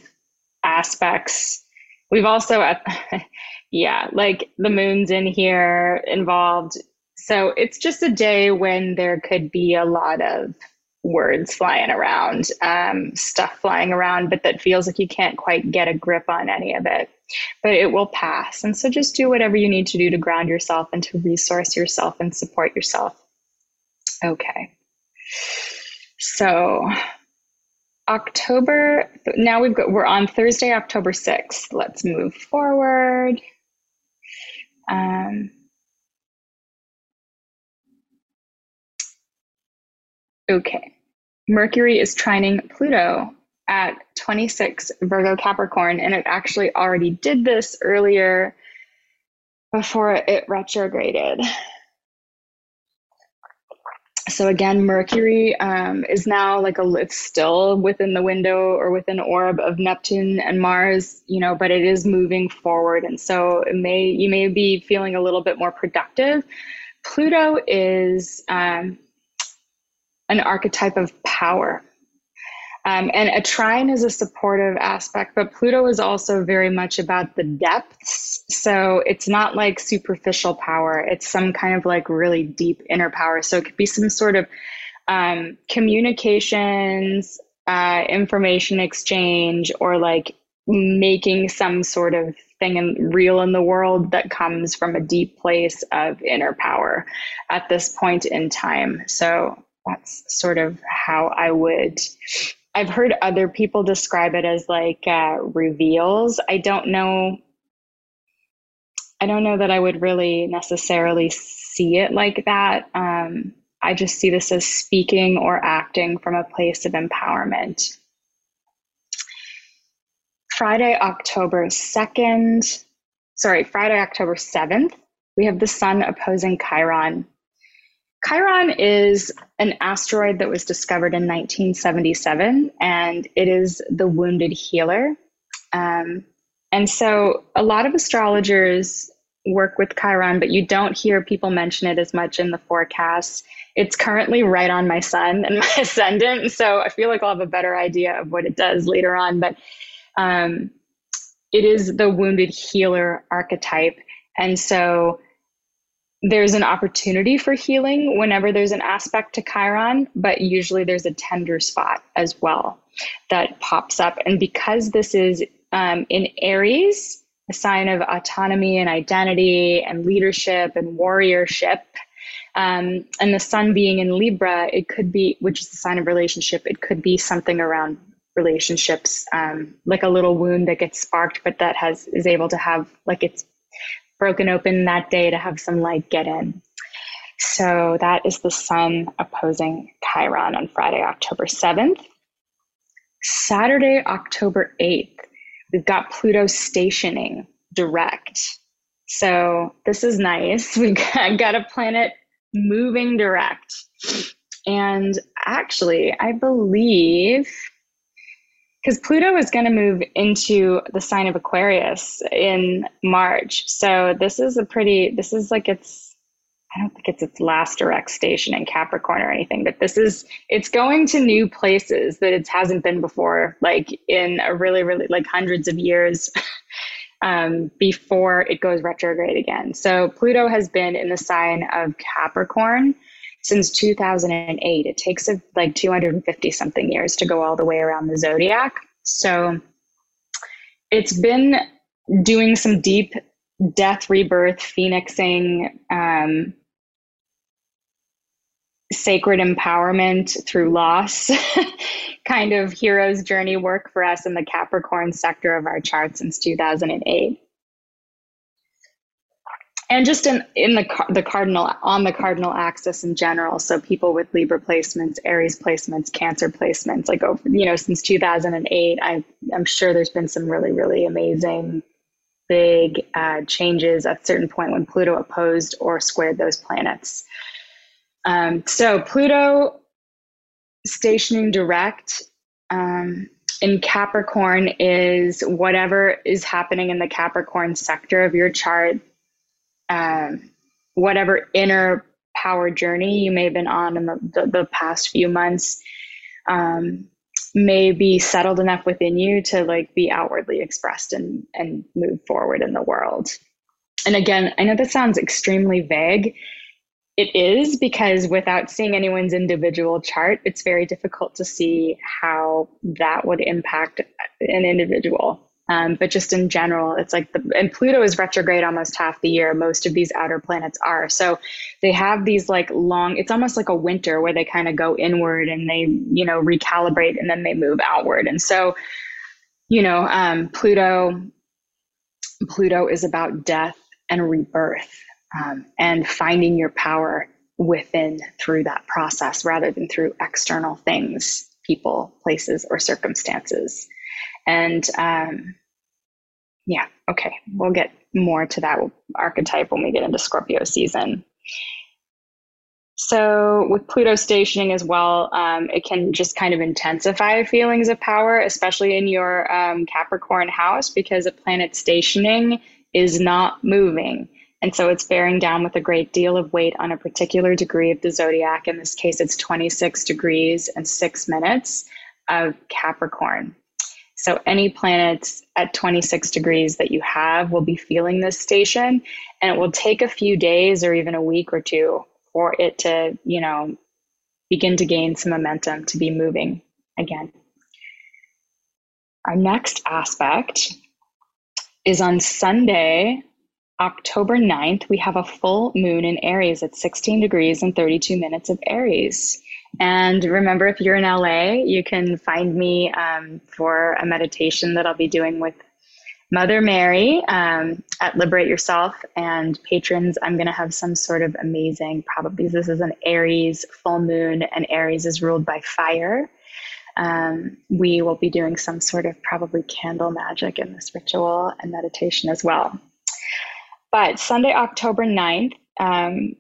aspects, we've also, yeah, like the moon's in here involved. So it's just a day when there could be a lot of words flying around, um, stuff flying around, but that feels like you can't quite get a grip on any of it. But it will pass. And so just do whatever you need to do to ground yourself and to resource yourself and support yourself. Okay. So October, now we've got, we're on Thursday, October 6th. Let's move forward. Um, okay. Mercury is trining Pluto at 26 Virgo Capricorn, and it actually already did this earlier before it retrograded. So again, Mercury um, is now like a it's still within the window or within orb of Neptune and Mars, you know, but it is moving forward, and so it may you may be feeling a little bit more productive. Pluto is um, an archetype of power. Um, and a trine is a supportive aspect, but Pluto is also very much about the depths. So it's not like superficial power, it's some kind of like really deep inner power. So it could be some sort of um, communications, uh, information exchange, or like making some sort of thing in, real in the world that comes from a deep place of inner power at this point in time. So that's sort of how I would. I've heard other people describe it as like uh, reveals. I don't know. I don't know that I would really necessarily see it like that. Um, I just see this as speaking or acting from a place of empowerment. Friday, October 2nd, sorry, Friday, October 7th, we have the sun opposing Chiron Chiron is an asteroid that was discovered in 1977, and it is the wounded healer. Um, and so a lot of astrologers work with Chiron, but you don't hear people mention it as much in the forecasts. It's currently right on my sun and my ascendant, so I feel like I'll have a better idea of what it does later on. But um, it is the wounded healer archetype. And so there's an opportunity for healing whenever there's an aspect to Chiron, but usually there's a tender spot as well that pops up. And because this is um, in Aries, a sign of autonomy and identity and leadership and warriorship, um, and the sun being in Libra, it could be, which is the sign of relationship, it could be something around relationships, um, like a little wound that gets sparked, but that has is able to have like it's broken open that day to have some light get in. So that is the sun opposing Chiron on Friday, October 7th. Saturday, October 8th, we've got Pluto stationing direct. So this is nice. We got, got a planet moving direct. And actually, I believe because Pluto is going to move into the sign of Aquarius in March. So this is a pretty, this is like its, I don't think it's its last direct station in Capricorn or anything, but this is, it's going to new places that it hasn't been before, like in a really, really, like hundreds of years. um, before it goes retrograde again. So Pluto has been in the sign of Capricorn since 2008. It takes a, like 250 something years to go all the way around the zodiac. So it's been doing some deep death, rebirth, phoenixing, um, sacred empowerment through loss kind of hero's journey work for us in the Capricorn sector of our chart since 2008 and just in in the the cardinal on the cardinal axis in general. So people with libra placements aries placements cancer placements like over you know since 2008 i i'm sure there's been some really really amazing big uh, changes at a certain point when pluto opposed or squared those planets. Um, so pluto stationing direct um, in Capricorn is whatever is happening in the Capricorn sector of your chart, um, whatever inner power journey you may have been on in the, the, the past few months. Um, may be settled enough within you to like be outwardly expressed and and move forward in the world and again i know that sounds extremely vague it is because without seeing anyone's individual chart it's very difficult to see how that would impact an individual um, but just in general, it's like the, and Pluto is retrograde almost half the year. Most of these outer planets are. So they have these like long, it's almost like a winter where they kind of go inward and they, you know, recalibrate and then they move outward. And so, you know, um, Pluto, Pluto is about death and rebirth um, and finding your power within through that process rather than through external things, people, places, or circumstances. And um, yeah, okay, we'll get more to that archetype when we get into Scorpio season. So, with Pluto stationing as well, um, it can just kind of intensify feelings of power, especially in your um, Capricorn house, because a planet stationing is not moving. And so it's bearing down with a great deal of weight on a particular degree of the zodiac. In this case, it's 26 degrees and six minutes of Capricorn. So any planets at 26 degrees that you have will be feeling this station, and it will take a few days or even a week or two for it to, you know, begin to gain some momentum to be moving again. Our next aspect is on Sunday, October 9th, we have a full moon in Aries at 16 degrees and 32 minutes of Aries. And remember, if you're in LA, you can find me um, for a meditation that I'll be doing with Mother Mary um, at Liberate Yourself. And patrons, I'm going to have some sort of amazing, probably this is an Aries full moon, and Aries is ruled by fire. Um, we will be doing some sort of probably candle magic in this ritual and meditation as well. But Sunday, October 9th, um,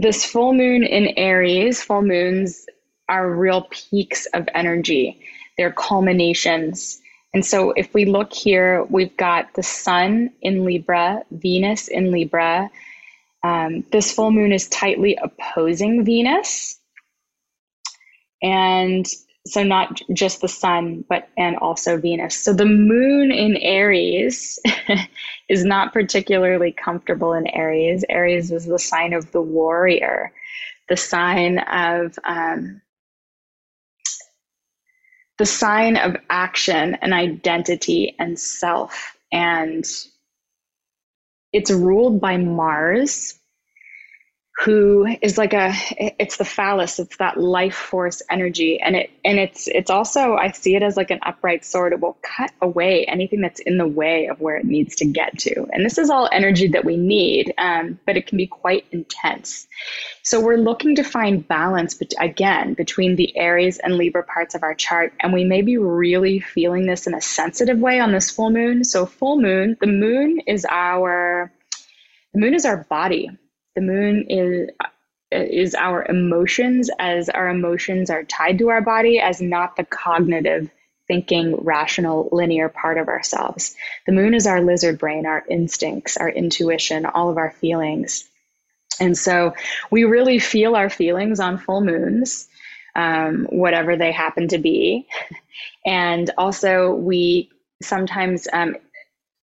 this full moon in Aries, full moons are real peaks of energy. They're culminations. And so if we look here, we've got the sun in Libra, Venus in Libra. Um, this full moon is tightly opposing Venus. And so not just the sun but and also venus. So the moon in aries is not particularly comfortable in aries. Aries is the sign of the warrior the sign of um, the sign of action and identity and self. And it's ruled by mars who is like a it's the phallus it's that life force energy. And it and it's it's also i see it as like an upright sword. It will cut away anything that's in the way of where it needs to get to. And this is all energy that we need um, but it can be quite intense. So we're looking to find balance but again between the aries and libra parts of our chart. And we may be really feeling this in a sensitive way on this full moon. So full moon the moon is our the moon is our body the moon is is our emotions as our emotions are tied to our body as not the cognitive thinking rational linear part of ourselves. The moon is our lizard brain our instincts our intuition all of our feelings. And so we really feel our feelings on full moons um, whatever they happen to be. And also we sometimes um,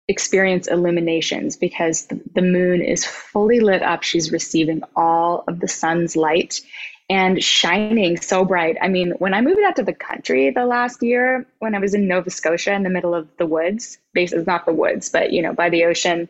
experience illuminations because the, moon is fully lit up. She's receiving all of the sun's light and shining so bright. I mean, when I moved out to the country the last year, when I was in Nova Scotia in the middle of the woods, basically not the woods, but you know, by the ocean,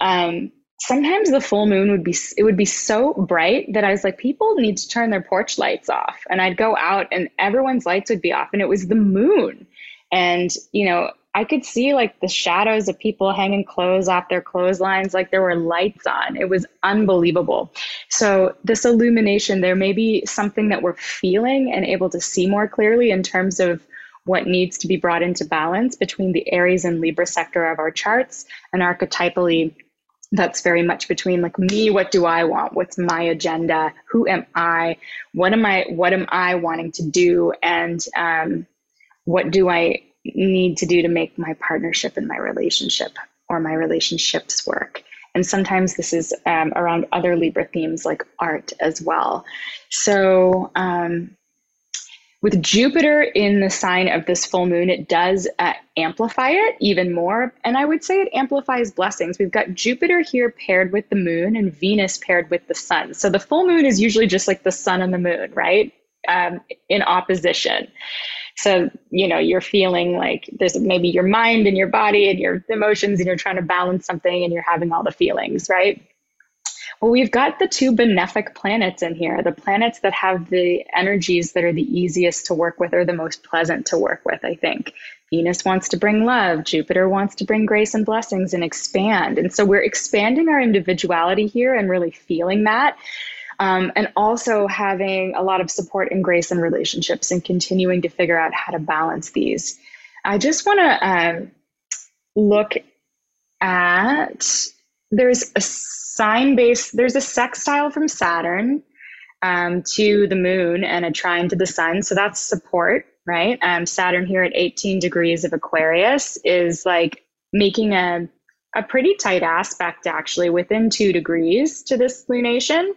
um, sometimes the full moon would be it would be so bright that I was like, people need to turn their porch lights off. And I'd go out and everyone's lights would be off, and it was the moon. And you know, I could see like the shadows of people hanging clothes off their clotheslines, like there were lights on. It was unbelievable. So, this illumination, there may be something that we're feeling and able to see more clearly in terms of what needs to be brought into balance between the Aries and Libra sector of our charts and archetypally that's very much between like me what do i want what's my agenda who am i what am i what am i wanting to do and um, what do I need to do to make my partnership and my relationship or my relationships work? And sometimes this is um, around other Libra themes like art as well. So, um, with Jupiter in the sign of this full moon, it does uh, amplify it even more. And I would say it amplifies blessings. We've got Jupiter here paired with the moon and Venus paired with the sun. So the full moon is usually just like the sun and the moon, right? Um, in opposition. So, you know, you're feeling like there's maybe your mind and your body and your emotions, and you're trying to balance something and you're having all the feelings, right? Well, we've got the two benefic planets in here, the planets that have the energies that are the easiest to work with or the most pleasant to work with, I think. Venus wants to bring love, Jupiter wants to bring grace and blessings and expand. And so we're expanding our individuality here and really feeling that. Um, and also having a lot of support and grace in relationships and continuing to figure out how to balance these. I just want to um, look at there's a sign based, there's a sextile from Saturn um, to the moon and a trine to the sun. So that's support, right? Um, Saturn here at 18 degrees of Aquarius is like making a, a pretty tight aspect actually within two degrees to this lunation.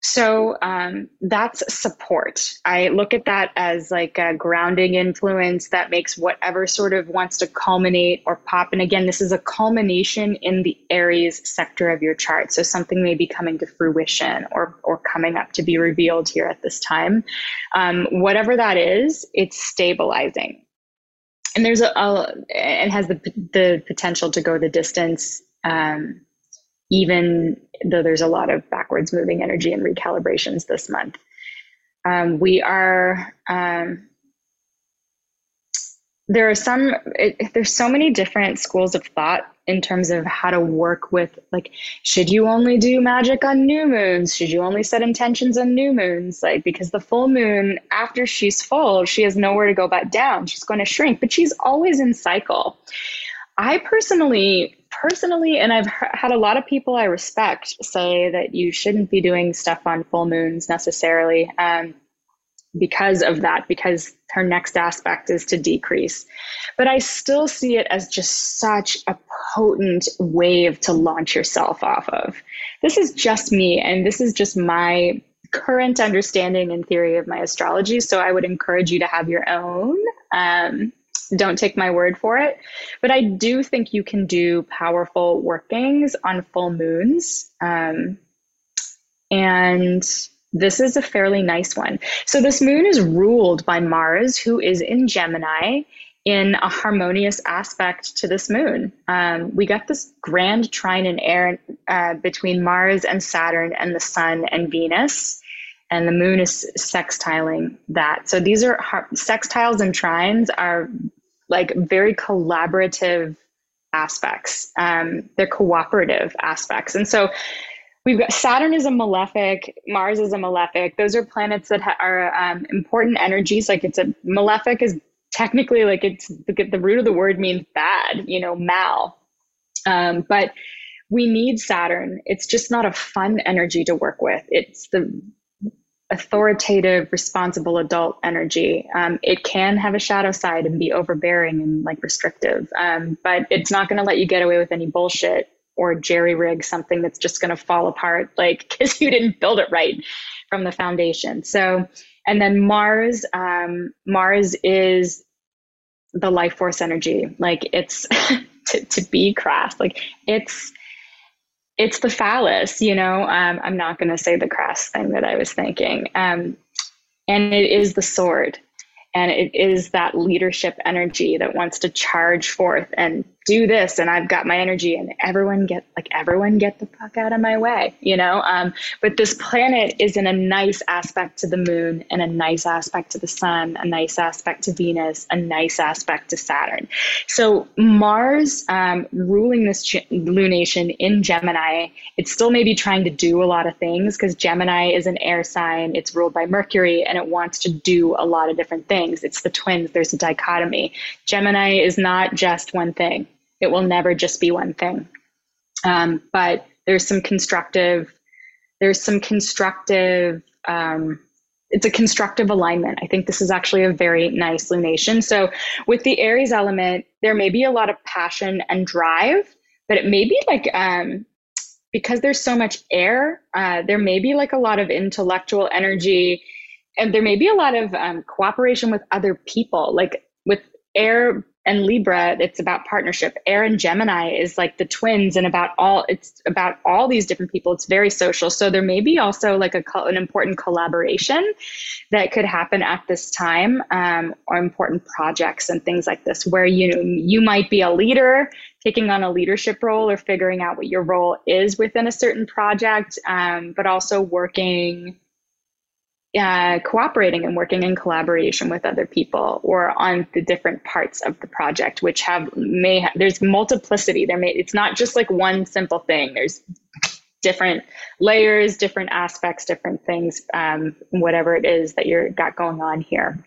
So um, that's support. I look at that as like a grounding influence that makes whatever sort of wants to culminate or pop. And again, this is a culmination in the Aries sector of your chart. So something may be coming to fruition or, or coming up to be revealed here at this time. Um, whatever that is, it's stabilizing. And there's a, a and has the, the potential to go the distance. Um, even though there's a lot of backwards moving energy and recalibrations this month. Um, we are, um, there are some, it, there's so many different schools of thought in terms of how to work with, like, should you only do magic on new moons? Should you only set intentions on new moons? Like, because the full moon, after she's full, she has nowhere to go back down. She's going to shrink, but she's always in cycle. I personally personally, and I've had a lot of people I respect say that you shouldn't be doing stuff on full moons necessarily um, because of that, because her next aspect is to decrease. But I still see it as just such a potent wave to launch yourself off of. This is just me, and this is just my current understanding and theory of my astrology. So I would encourage you to have your own. Um, don't take my word for it. But I do think you can do powerful workings on full moons. Um, and this is a fairly nice one. So this moon is ruled by Mars, who is in Gemini in a harmonious aspect to this moon. Um, we got this grand trine in air uh, between Mars and Saturn and the Sun and Venus and the moon is sextiling that. So these are sextiles and trines are like very collaborative aspects. Um, they're cooperative aspects. And so we've got Saturn is a malefic, Mars is a malefic. Those are planets that ha- are um, important energies. Like it's a malefic is technically like it's the, the root of the word means bad, you know, mal. Um, but we need Saturn. It's just not a fun energy to work with. It's the authoritative, responsible adult energy. Um, it can have a shadow side and be overbearing and like restrictive, um, but it's not going to let you get away with any bullshit or jerry rig something that's just going to fall apart, like because you didn't build it right from the foundation. So, and then Mars, um, Mars is the life force energy. Like it's to, to be crass, like it's it's the phallus, you know. Um, I'm not going to say the crass thing that I was thinking. Um, and it is the sword and it is that leadership energy that wants to charge forth and do this and i've got my energy and everyone get like everyone get the fuck out of my way you know um, but this planet is in a nice aspect to the moon and a nice aspect to the sun a nice aspect to venus a nice aspect to saturn so mars um, ruling this lunation in gemini it's still maybe trying to do a lot of things because gemini is an air sign it's ruled by mercury and it wants to do a lot of different things things. It's the twins. There's a dichotomy. Gemini is not just one thing. It will never just be one thing. Um, but there's some constructive, there's some constructive um, it's a constructive alignment. I think this is actually a very nice lunation. So with the Aries element, there may be a lot of passion and drive, but it may be like um, because there's so much air, uh, there may be like a lot of intellectual energy, and there may be a lot of um, cooperation with other people. Like with air and Libra, it's about partnership. Air and Gemini is like the twins and about all, it's about all these different people. It's very social. So there may be also like a, an important collaboration that could happen at this time um, or important projects and things like this where you know, you might be a leader taking on a leadership role or figuring out what your role is within a certain project, um, but also working uh, cooperating and working in collaboration with other people or on the different parts of the project which have may ha- there's multiplicity. There may it's not just like one simple thing. There's different layers different aspects different things um, whatever it is that you're got going on here.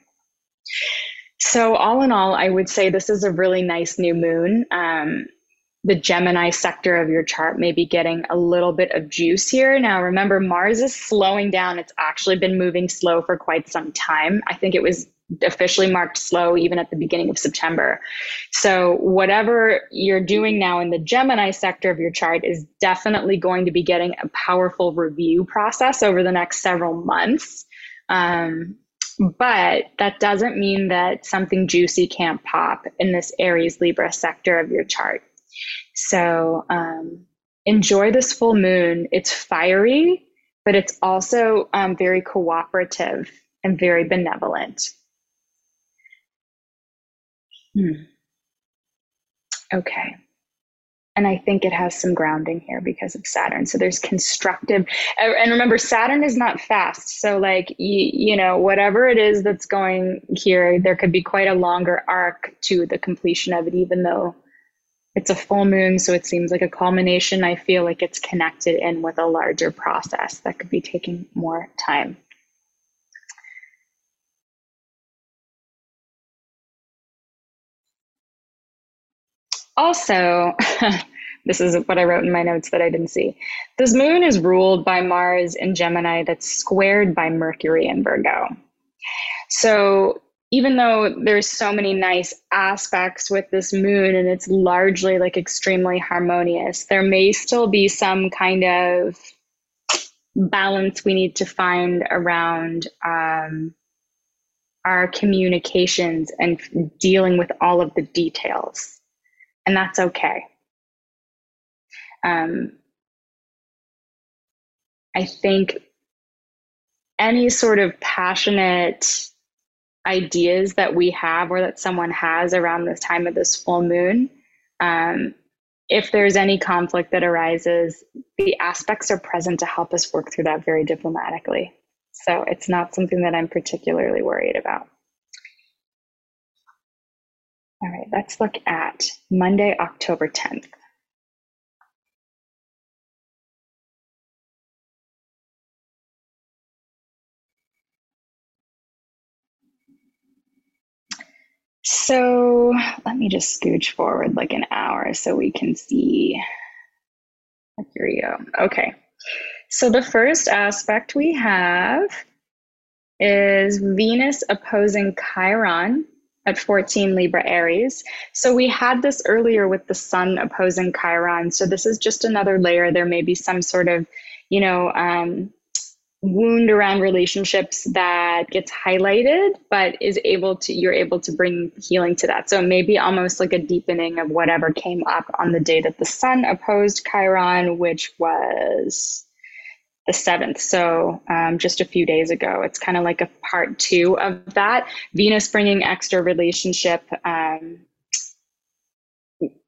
So all in all i would say this is a really nice new moon. Um, the Gemini sector of your chart may be getting a little bit of juice here. Now, remember, Mars is slowing down. It's actually been moving slow for quite some time. I think it was officially marked slow even at the beginning of September. So, whatever you're doing now in the Gemini sector of your chart is definitely going to be getting a powerful review process over the next several months. Um, but that doesn't mean that something juicy can't pop in this Aries Libra sector of your chart. So um, enjoy this full moon. It's fiery, but it's also um, very cooperative and very benevolent. Hmm. Okay. And I think it has some grounding here because of Saturn. So there's constructive. And remember, Saturn is not fast. So, like, you, you know, whatever it is that's going here, there could be quite a longer arc to the completion of it, even though it's a full moon, so it seems like a culmination. I feel like it's connected in with a larger process that could be taking more time. Also, this is what I wrote in my notes that I didn't see. This moon is ruled by Mars in Gemini that's squared by Mercury in Virgo. So even though there's so many nice aspects with this moon and it's largely like extremely harmonious, there may still be some kind of balance we need to find around um, our communications and dealing with all of the details. And that's okay. Um, I think any sort of passionate ideas that we have or that someone has around the time of this full moon, um, if there's any conflict that arises, the aspects are present to help us work through that very diplomatically. So it's not something that I'm particularly worried about. All right, let's look at Monday, October 10th. So let me just scooch forward like an hour so we can see. Here we go. Okay. So the first aspect we have is Venus opposing Chiron at 14 Libra Aries. So we had this earlier with the Sun opposing Chiron. So this is just another layer. There may be some sort of, you know, um, wound around relationships that gets highlighted but is able to you're able to bring healing to that. So maybe almost like a deepening of whatever came up on the day that the sun opposed chiron which was the 7th so um, just a few days ago. It's kind of like a part two of that. Venus bringing extra relationship um,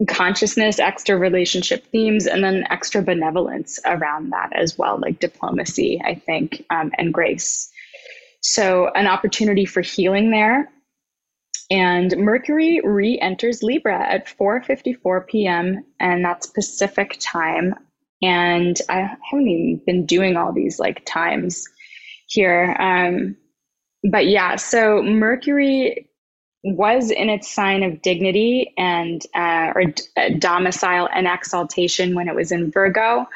consciousness, extra relationship themes, and then extra benevolence around that as well, like diplomacy, I think, um, and grace. So, an opportunity for healing there. And Mercury re-enters Libra at 4:54 p.m. and that's Pacific time. And I haven't even been doing all these like times here. Um, but yeah, so Mercury was in its sign of dignity and uh, or d- uh, domicile and exaltation when it was in Virgo.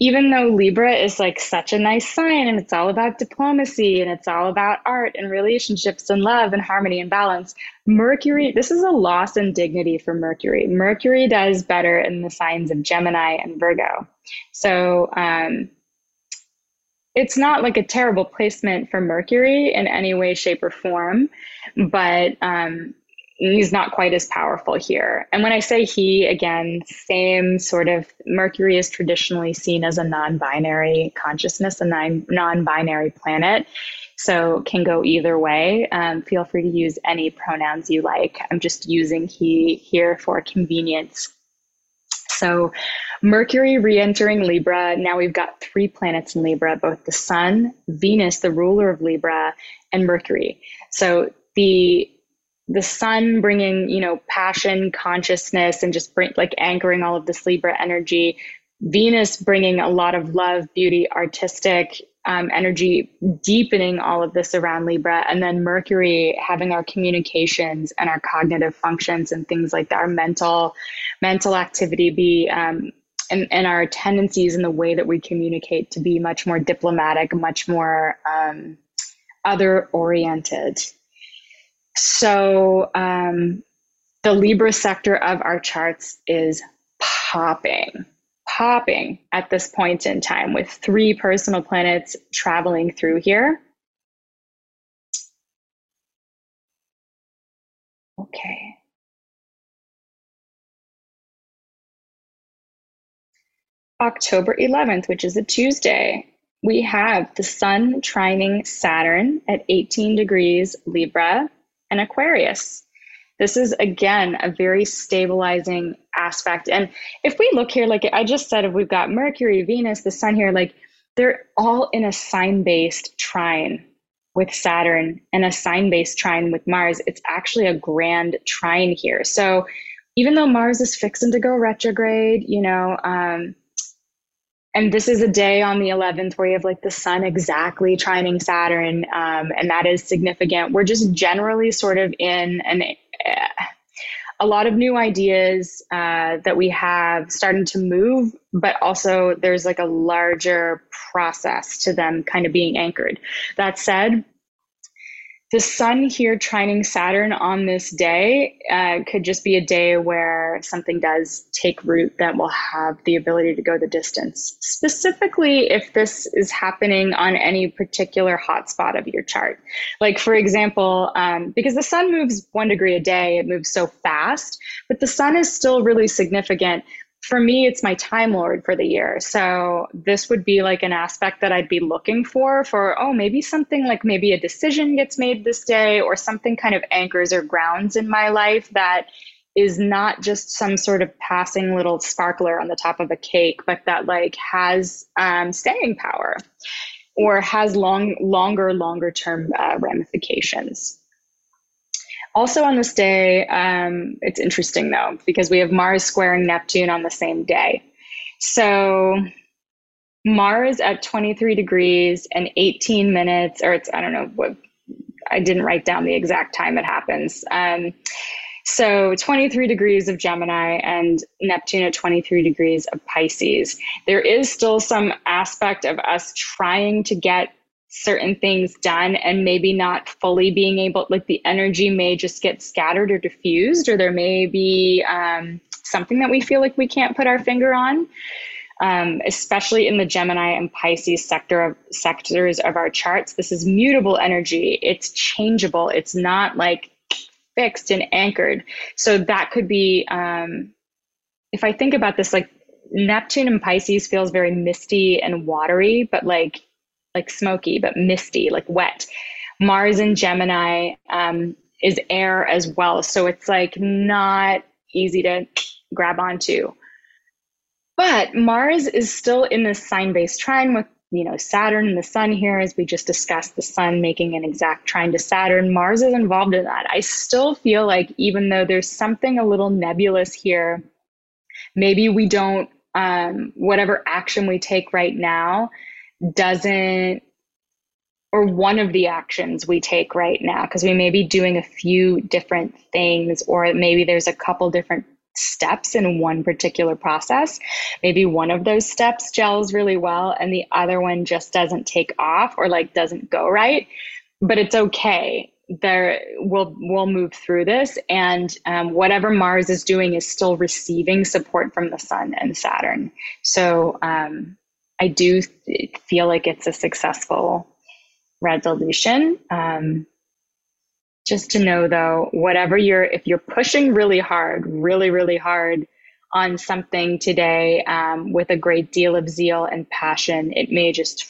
even though Libra is like such a nice sign and it's all about diplomacy and it's all about art and relationships and love and harmony and balance, Mercury, this is a loss in dignity for Mercury. Mercury does better in the signs of Gemini and Virgo. So um, it's not like a terrible placement for Mercury in any way, shape, or form, but um, he's not quite as powerful here. And when I say he, again, same sort of Mercury is traditionally seen as a non binary consciousness, a non binary planet. So can go either way. Um, feel free to use any pronouns you like. I'm just using he here for convenience. So Mercury re-entering Libra. Now we've got three planets in Libra, both the Sun, Venus, the ruler of Libra, and Mercury. So the the sun bringing you know passion consciousness and just bring like anchoring all of this libra energy venus bringing a lot of love beauty artistic um, energy deepening all of this around libra and then mercury having our communications and our cognitive functions and things like that our mental mental activity be um, and, and our tendencies in the way that we communicate to be much more diplomatic much more um, other oriented so um, the Libra sector of our charts is popping, popping at this point in time with three personal planets traveling through here. Okay. October 11th, which is a Tuesday, we have the Sun trining Saturn at 18 degrees Libra and Aquarius. This is again a very stabilizing aspect. And if we look here, like I just said, if we've got Mercury, Venus, the Sun here, like they're all in a sign based trine with Saturn and a sign based trine with Mars. It's actually a grand trine here. So even though Mars is fixing to go retrograde, you know, um, and this is a day on the 11th where you have like the sun exactly trining Saturn, um, and that is significant. We're just generally sort of in an uh, a lot of new ideas uh, that we have starting to move, but also there's like a larger process to them kind of being anchored. That said, the sun here trining Saturn on this day uh, could just be a day where something does take root that will have the ability to go the distance. Specifically, if this is happening on any particular hotspot of your chart. Like, for example, um, because the sun moves one degree a day, it moves so fast, but the sun is still really significant for me, it's my Time Lord for the year. So this would be like an aspect that I'd be looking for for, oh, maybe something like maybe a decision gets made this day or something kind of anchors or grounds in my life that is not just some sort of passing little sparkler on the top of a cake, but that like has um, staying power or has long, longer, longer term uh, ramifications. Also on this day, um, it's interesting though, because we have Mars squaring Neptune on the same day. So Mars at 23 degrees and 18 minutes, or it's, I don't know what, I didn't write down the exact time it happens. Um, so 23 degrees of Gemini and Neptune at 23 degrees of Pisces. There is still some aspect of us trying to get certain things done and maybe not fully being able like the energy may just get scattered or diffused or there may be um, something that we feel like we can't put our finger on. Um, especially in the gemini and pisces sector of sectors of our charts this is mutable energy. It's changeable. It's not like fixed and anchored. So that could be um, if i think about this like neptune and pisces feels very misty and watery but like like smoky, but misty, like wet. Mars in Gemini um, is air as well. So it's like not easy to grab onto. But Mars is still in this sign based trine with you know Saturn and the Sun here, as we just discussed, the Sun making an exact trine to Saturn. Mars is involved in that. I still feel like even though there's something a little nebulous here, maybe we don't um, whatever action we take right now doesn't or one of the actions we take right now because we may be doing a few different things or maybe there's a couple different steps in one particular process. Maybe one of those steps gels really well and the other one just doesn't take off or like doesn't go right. But it's okay. There we'll we'll move through this, and um, whatever Mars is doing is still receiving support from the Sun and Saturn. So um, I do feel like it's a successful resolution. Um, just to know though, whatever you're, if you're pushing really hard, really, really hard on something today um, with a great deal of zeal and passion, it may just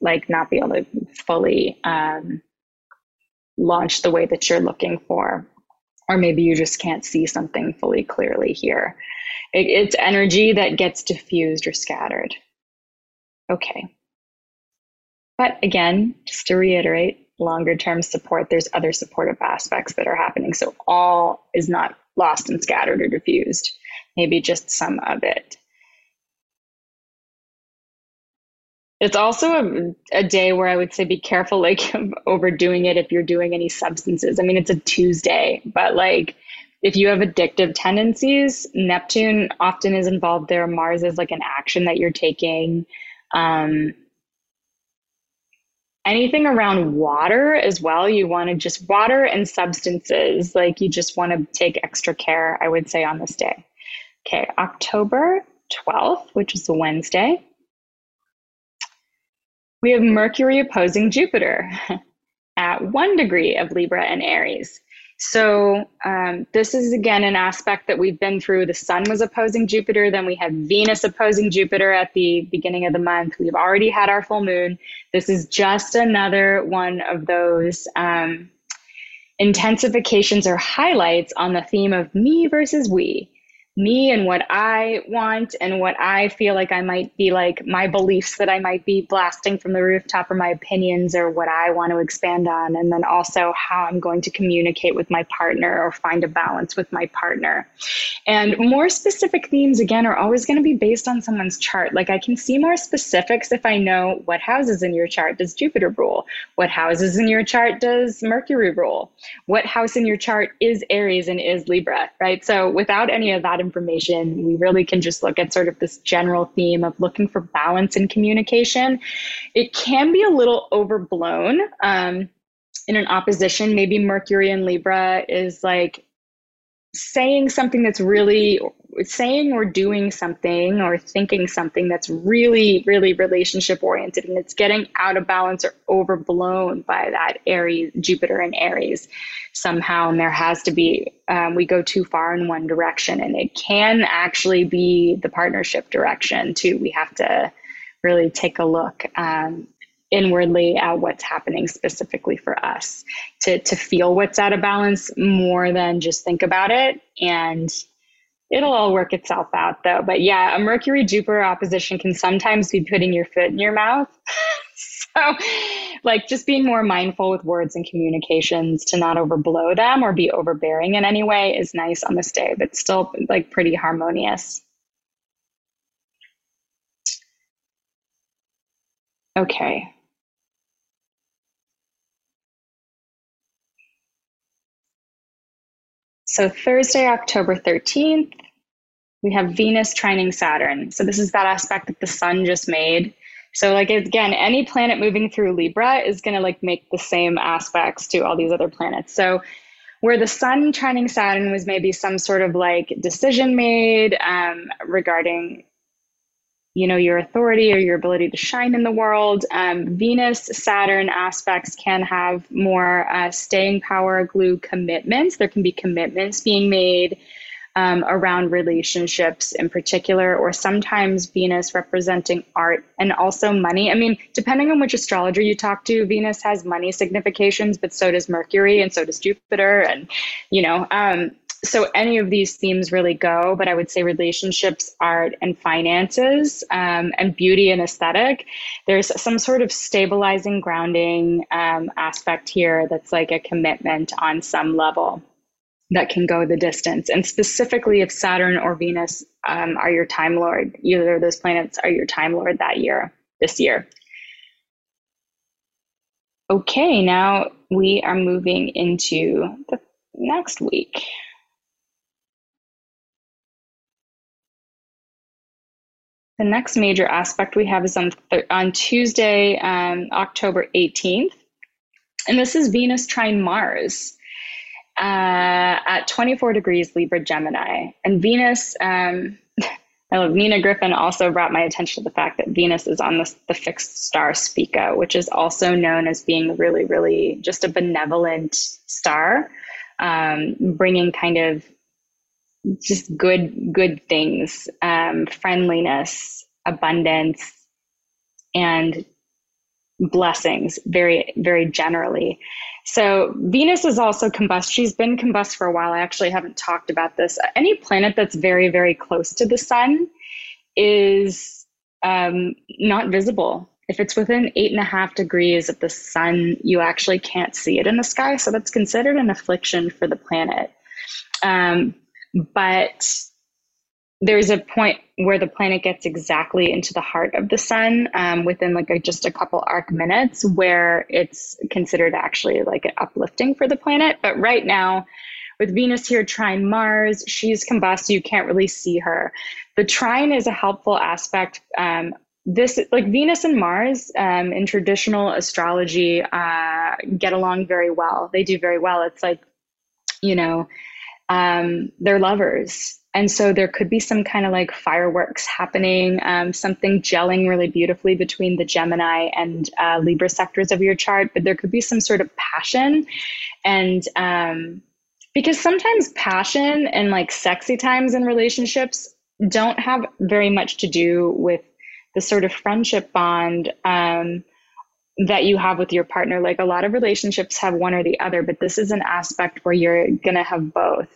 like not be able to fully um, launch the way that you're looking for. Or maybe you just can't see something fully clearly here. It, it's energy that gets diffused or scattered. Okay. But again, just to reiterate, longer term support, there's other supportive aspects that are happening. So all is not lost and scattered or diffused, maybe just some of it. It's also a, a day where I would say be careful, like overdoing it if you're doing any substances. I mean, it's a Tuesday, but like if you have addictive tendencies, Neptune often is involved there. Mars is like an action that you're taking. Um, anything around water as well you want to just water and substances like you just want to take extra care i would say on this day. Okay october 12th which is a wednesday. We have mercury opposing jupiter at one degree of libra and aries so um, this is again an aspect that we've been through. The sun was opposing Jupiter, then we had Venus opposing Jupiter at the beginning of the month. We've already had our full moon. This is just another one of those um, intensifications or highlights on the theme of me versus we me and what I want and what I feel like I might be like my beliefs that I might be blasting from the rooftop or my opinions or what I want to expand on. And then also how I'm going to communicate with my partner or find a balance with my partner. And more specific themes, again, are always going to be based on someone's chart. Like I can see more specifics if I know what houses in your chart does Jupiter rule, what houses in your chart does Mercury rule, what house in your chart is Aries and is Libra, right? So without any of that information. We really can just look at sort of this general theme of looking for balance in communication. It can be a little overblown. Um, in an opposition, maybe Mercury and Libra is like saying something that's really saying or doing something or thinking something that's really really relationship oriented and it's getting out of balance or overblown by that aries jupiter and aries somehow and there has to be um, we go too far in one direction and it can actually be the partnership direction too. We have to really take a look um, inwardly at what's happening specifically for us to to feel what's out of balance more than just think about it. And it'll all work itself out though. But yeah a mercury jupiter opposition can sometimes be putting your foot in your mouth. So like just being more mindful with words and communications to not overblow them or be overbearing in any way is nice on this day but still like pretty harmonious. Okay So Thursday, October 13th, we have Venus trining Saturn. So this is that aspect that the sun just made. So like again, any planet moving through Libra is going to like make the same aspects to all these other planets. So where the sun trining Saturn was maybe some sort of like decision made um, regarding you know your authority or your ability to shine in the world. Um, venus saturn aspects can have more uh, staying power glue commitments. There can be commitments being made um, around relationships in particular or sometimes venus representing art and also money. I mean depending on which astrologer you talk to venus has money significations but so does mercury and so does jupiter and you know um, so any of these themes really go, but I would say relationships, art, and finances, um, and beauty and aesthetic. There's some sort of stabilizing, grounding um, aspect here that's like a commitment on some level that can go the distance. And specifically, if Saturn or Venus um, are your time lord, either of those planets are your time lord that year, this year. Okay, now we are moving into the next week. The next major aspect we have is on, th- on Tuesday, um, October 18th. And this is Venus trine Mars uh, at 24 degrees Libra Gemini. And Venus, um, Nina Gryphon also brought my attention to the fact that Venus is on the, the fixed star Spica, which is also known as being really, really just a benevolent star, um, bringing kind of just good, good things, um, friendliness, abundance, and blessings very, very generally. So Venus is also combust. She's been combust for a while. I actually haven't talked about this. Any planet that's very, very close to the sun is um, not visible. If it's within eight and a half degrees of the sun, you actually can't see it in the sky. So that's considered an affliction for the planet. Um, but there's a point where the planet gets exactly into the heart of the sun um, within like a, just a couple arc minutes where it's considered actually like uplifting for the planet. But right now with venus here trine mars she's combust you can't really see her. The trine is a helpful aspect um, this like venus and mars um, in traditional astrology uh, get along very well. They do very well. It's like you know um, they're lovers and so there could be some kind of like fireworks happening, um, something gelling really beautifully between the Gemini and uh, Libra sectors of your chart, but there could be some sort of passion. And um, because sometimes passion and like sexy times in relationships don't have very much to do with the sort of friendship bond um, that you have with your partner. Like a lot of relationships have one or the other, but this is an aspect where you're going to have both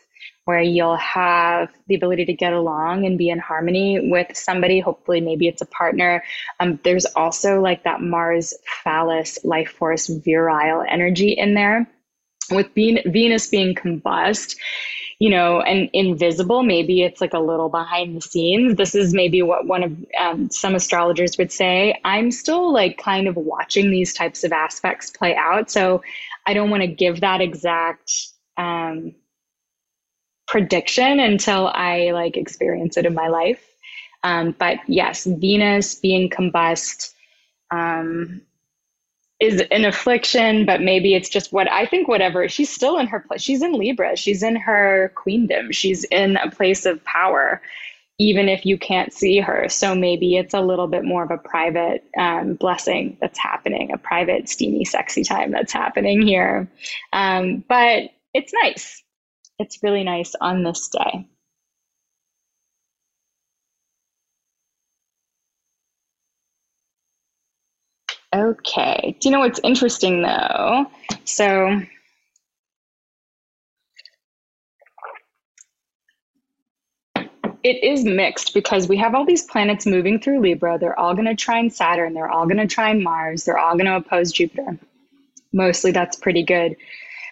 where you'll have the ability to get along and be in harmony with somebody. Hopefully, maybe it's a partner. Um, there's also like that Mars phallus life force virile energy in there. With being, Venus being combust, you know, and invisible, maybe it's like a little behind the scenes. This is maybe what one of um, some astrologers would say. I'm still like kind of watching these types of aspects play out. So I don't want to give that exact. Um, prediction until I like experience it in my life. Um, but yes, Venus being combust um, is an affliction, but maybe it's just what I think, whatever. She's still in her place. She's in Libra. She's in her queendom. She's in a place of power, even if you can't see her. So maybe it's a little bit more of a private um, blessing that's happening, a private, steamy, sexy time that's happening here. Um, but it's nice it's really nice on this day. Okay, do you know what's interesting though? So, it is mixed because we have all these planets moving through Libra. They're all going to trine Saturn. They're all going to trine Mars. They're all going to oppose Jupiter. Mostly that's pretty good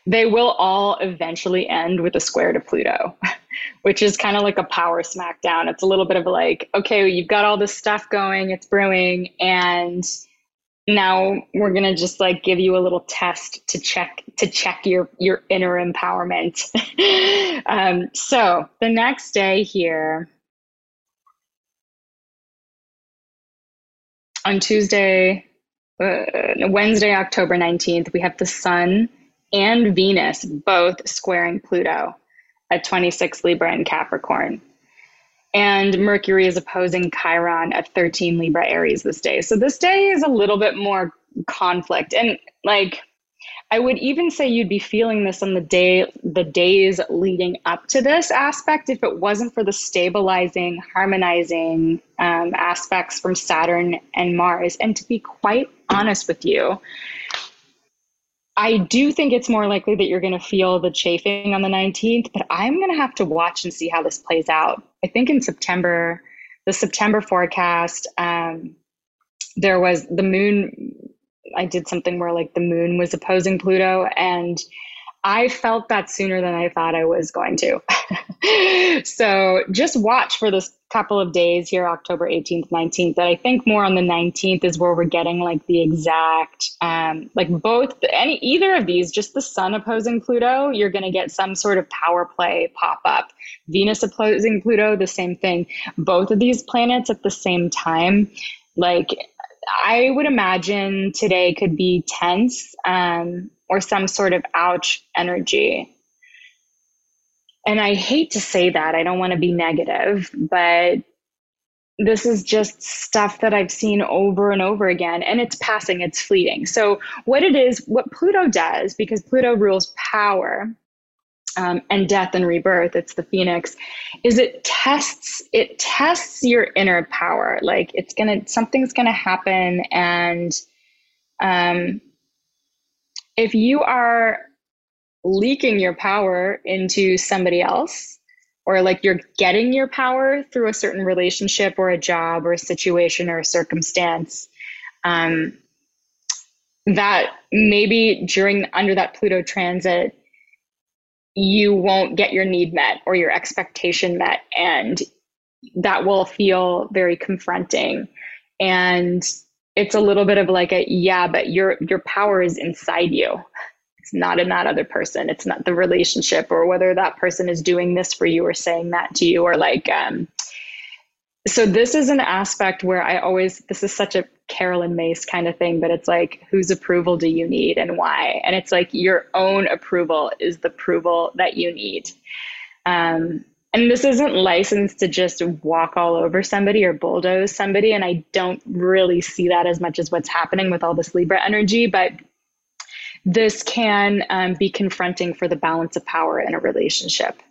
they will all eventually end with a square to Pluto, which is kind of like a power smackdown. It's a little bit of like, okay, you've got all this stuff going, it's brewing, and now we're gonna just like give you a little test to check to check your your inner empowerment. um, so the next day here on Tuesday, uh, Wednesday, October 19th, we have the sun and Venus both squaring Pluto at 26 Libra and Capricorn. And Mercury is opposing Chiron at 13 Libra Aries this day. So this day is a little bit more conflict. And like, I would even say you'd be feeling this on the day, the days leading up to this aspect, if it wasn't for the stabilizing, harmonizing um, aspects from Saturn and Mars. And to be quite honest with you, I do think it's more likely that you're going to feel the chafing on the 19th, but I'm going to have to watch and see how this plays out. I think in September, the September forecast, um, there was the moon. I did something where like the moon was opposing Pluto, and I felt that sooner than I thought I was going to. so just watch for this couple of days here, October 18th, 19th, that I think more on the 19th is where we're getting like the exact, um, like both, any, either of these, just the sun opposing Pluto, you're going to get some sort of power play pop up. Venus opposing Pluto, the same thing. Both of these planets at the same time, like I would imagine today could be tense um, or some sort of ouch energy and I hate to say that, I don't want to be negative, but this is just stuff that I've seen over and over again, and it's passing, it's fleeting. So, what it is, what Pluto does, because Pluto rules power um, and death and rebirth, it's the phoenix, is it tests it tests your inner power. Like it's gonna something's gonna happen, and um, if you are leaking your power into somebody else or like you're getting your power through a certain relationship or a job or a situation or a circumstance um, that maybe during under that pluto transit you won't get your need met or your expectation met and that will feel very confronting. And it's a little bit of like a yeah but your your power is inside you. It's not in that other person. It's not the relationship or whether that person is doing this for you or saying that to you or like um so this is an aspect where i always this is such a Caroline Myss kind of thing but it's like whose approval do you need and why? And it's like your own approval is the approval that you need. Um and this isn't licensed to just walk all over somebody or bulldoze somebody and i don't really see that as much as what's happening with all this libra energy but this can um, be confronting for the balance of power in a relationship.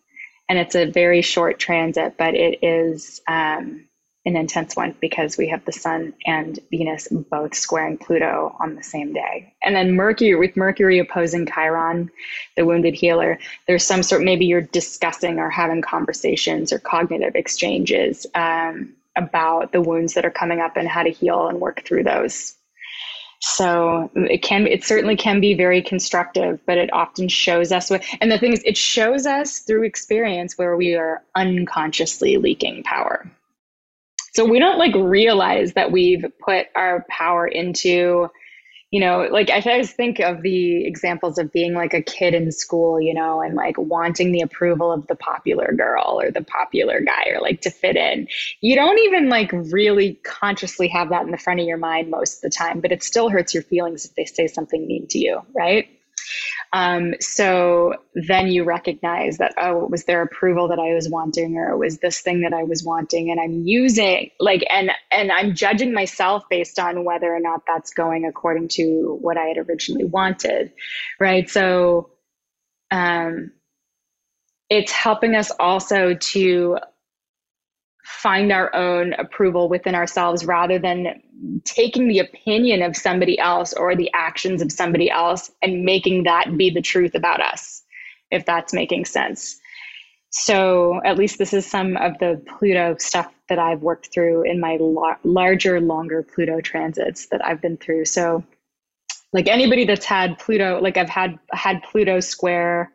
And it's a very short transit, but it is um, an intense one because we have the Sun and Venus both squaring Pluto on the same day. And then Mercury, with Mercury opposing Chiron, the wounded healer, there's some sort, maybe you're discussing or having conversations or cognitive exchanges um, about the wounds that are coming up and how to heal and work through those. So it can, it certainly can be very constructive, but it often shows us what, and the thing is, it shows us through experience where we are unconsciously leaking power. So we don't like realize that we've put our power into you know, like I always think of the examples of being like a kid in school, you know, and like wanting the approval of the popular girl or the popular guy or like to fit in. You don't even like really consciously have that in the front of your mind most of the time, but it still hurts your feelings if they say something mean to you, right? Um, so then you recognize that, oh, it was their approval that I was wanting, or it was this thing that I was wanting. And I'm using like, and, and I'm judging myself based on whether or not that's going according to what I had originally wanted. Right. So, um, it's helping us also to find our own approval within ourselves rather than taking the opinion of somebody else or the actions of somebody else and making that be the truth about us, if that's making sense. So, at least this is some of the Pluto stuff that I've worked through in my la- larger, longer Pluto transits that I've been through. So, like anybody that's had Pluto, like I've had had Pluto square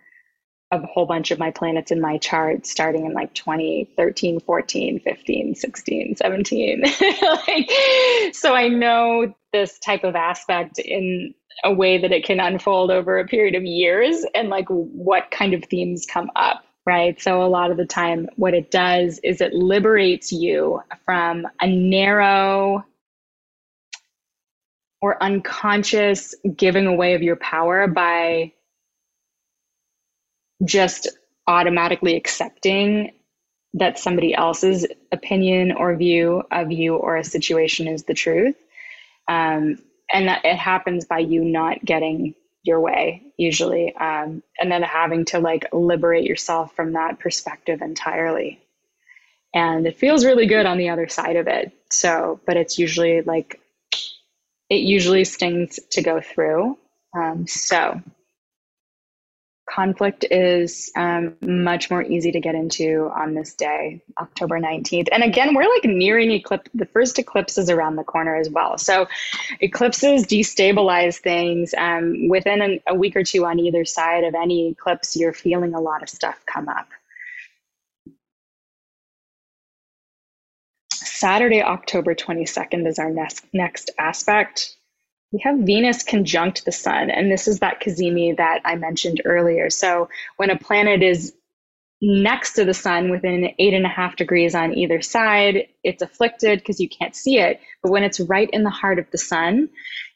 a whole bunch of my planets in my chart starting in like 2013 14 15 16 17 like, so i know this type of aspect in a way that it can unfold over a period of years and like what kind of themes come up right? So a lot of the time what it does is it liberates you from a narrow or unconscious giving away of your power by just automatically accepting that somebody else's opinion or view of you or a situation is the truth. Um, and that it happens by you not getting your way usually um, and then having to like liberate yourself from that perspective entirely. And it feels really good on the other side of it. So but it's usually like it usually stings to go through. Um, so conflict is um, much more easy to get into on this day, October 19th. And again, we're like nearing eclipse. The first eclipse is around the corner as well. So eclipses destabilize things. Um, within an, a week or two on either side of any eclipse, you're feeling a lot of stuff come up. Saturday, October 22nd is our next, next aspect. We have Venus conjunct the sun, and this is that cazimi that I mentioned earlier. So when a planet is next to the sun within eight and a half degrees on either side, it's afflicted because you can't see it. But when it's right in the heart of the sun,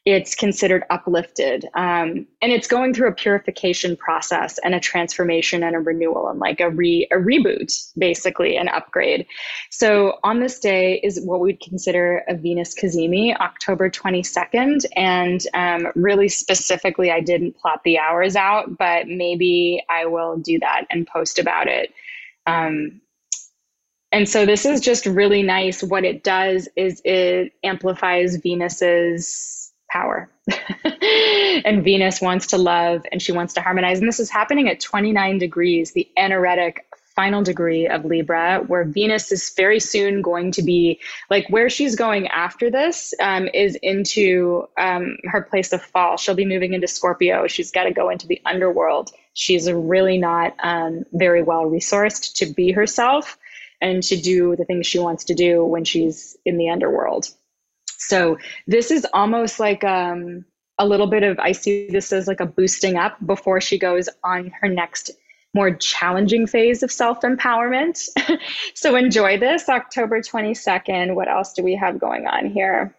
it's considered uplifted. Um, and it's going through a purification process and a transformation and a renewal and like a re a reboot, basically, an upgrade. So on this day is what we'd consider a Venus Cazimi, October 22nd. And um, really specifically, I didn't plot the hours out, but maybe I will do that and post about it. Um, and so this is just really nice. What it does is it amplifies Venus's power. and Venus wants to love and she wants to harmonize. And this is happening at 29 degrees, the anaretic final degree of Libra, where Venus is very soon going to be like where she's going after this um, is into um, her place of fall. She'll be moving into Scorpio. She's got to go into the underworld. She's really not um, very well resourced to be herself and to do the things she wants to do when she's in the underworld. So this is almost like um, a little bit of, I see this as like a boosting up before she goes on her next more challenging phase of self empowerment. so enjoy this October 22nd. What else do we have going on here?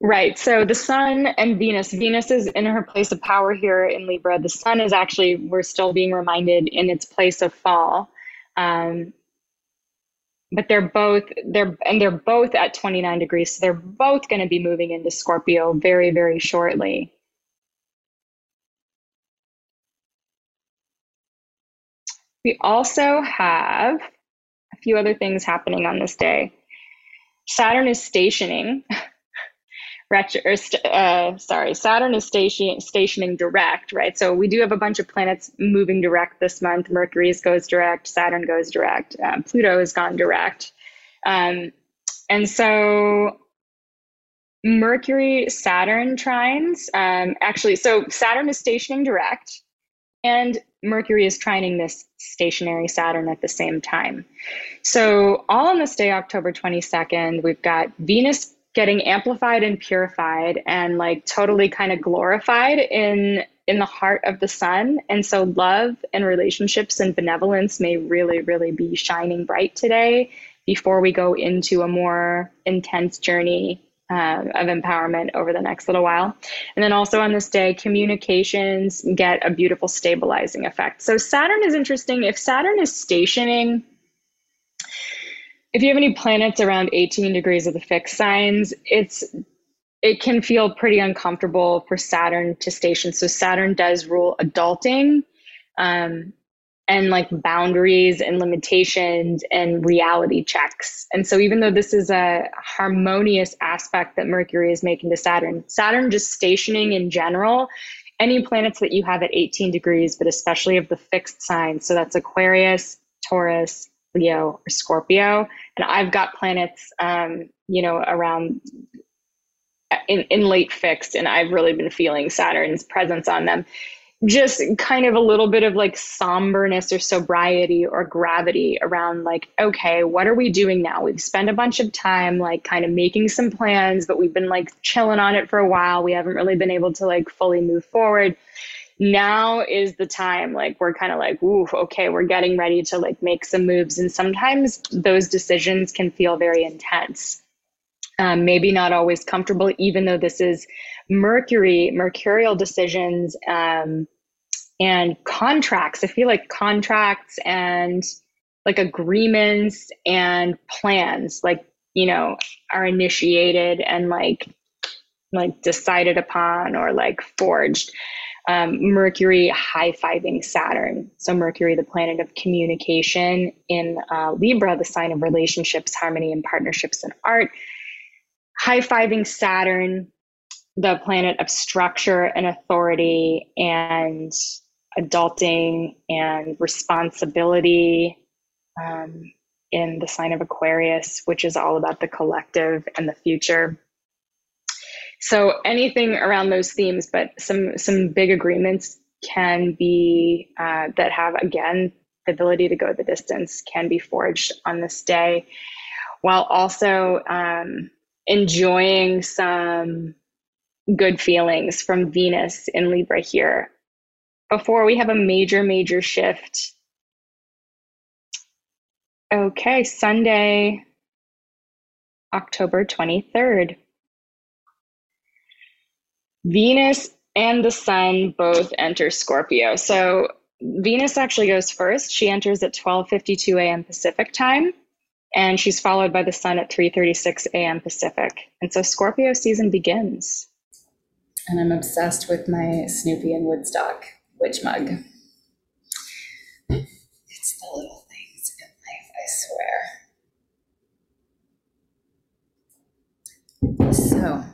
Right. So the sun and Venus, Venus is in her place of power here in Libra. The sun is actually, we're still being reminded in its place of fall. Um, but they're both they're and they're both at 29 degrees so they're both going to be moving into scorpio very very shortly. We also have a few other things happening on this day. Saturn is stationing retro, uh, sorry, Saturn is station, stationing direct, right? So we do have a bunch of planets moving direct this month. Mercury's goes direct, Saturn goes direct, um, Pluto has gone direct. Um, and so Mercury Saturn trines, um, actually, so Saturn is stationing direct, and Mercury is trining this stationary Saturn at the same time. So, all on this day, October 22nd, we've got Venus getting amplified and purified and like totally kind of glorified in in the heart of the sun and so love and relationships and benevolence may really really be shining bright today before we go into a more intense journey uh, of empowerment over the next little while. And then also on this day, communications get a beautiful stabilizing effect. So Saturn is interesting. If Saturn is stationing if you have any planets around 18 degrees of the fixed signs, it's it can feel pretty uncomfortable for Saturn to station. So Saturn does rule adulting um, and like boundaries and limitations and reality checks. And so even though this is a harmonious aspect that Mercury is making to Saturn, Saturn just stationing in general, any planets that you have at 18 degrees, but especially of the fixed signs. So that's Aquarius, Taurus, Leo, or Scorpio. And I've got planets, um, you know, around in, in late fixed, and I've really been feeling Saturn's presence on them. Just kind of a little bit of like somberness or sobriety or gravity around, like, okay, what are we doing now? We've spent a bunch of time, like, kind of making some plans, but we've been like chilling on it for a while. We haven't really been able to like fully move forward now is the time like we're kind of like ooh okay we're getting ready to like make some moves. And sometimes those decisions can feel very intense. Um, maybe not always comfortable even though this is mercury mercurial decisions um, and contracts. I feel like contracts and like agreements and plans like you know are initiated and like like decided upon or like forged um, Mercury high fiving Saturn. So, Mercury, the planet of communication in uh, Libra, the sign of relationships, harmony, and partnerships and art. High fiving Saturn, the planet of structure and authority and adulting and responsibility um, in the sign of Aquarius, which is all about the collective and the future. So anything around those themes, but some some big agreements can be uh, that have again the ability to go the distance can be forged on this day, while also um, enjoying some good feelings from Venus in Libra here. Before we have a major, major shift. Okay, Sunday, October 23rd. Venus and the Sun both enter Scorpio. So Venus actually goes first. She enters at 12:52 a.m. Pacific time, and she's followed by the Sun at 3:36 a.m. Pacific. And so Scorpio season begins. And I'm obsessed with my Snoopy and Woodstock witch mug. It's the little things in life, I swear. So,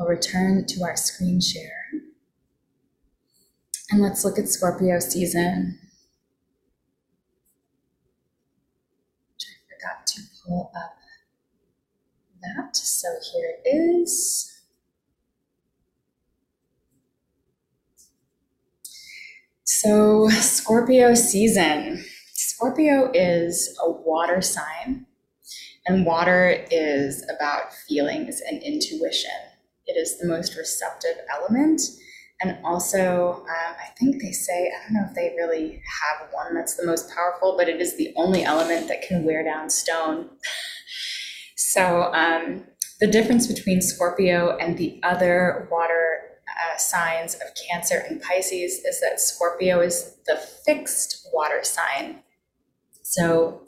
we'll return to our screen share. And let's look at Scorpio season. I forgot to pull up that. So here it is. So, Scorpio season. Scorpio is a water sign, and water is about feelings and intuition. It is the most receptive element and also, um, I think they say, I don't know if they really have one that's the most powerful, but it is the only element that can wear down stone. so, um, the difference between Scorpio and the other water uh, signs of Cancer and Pisces is that Scorpio is the fixed water sign. So,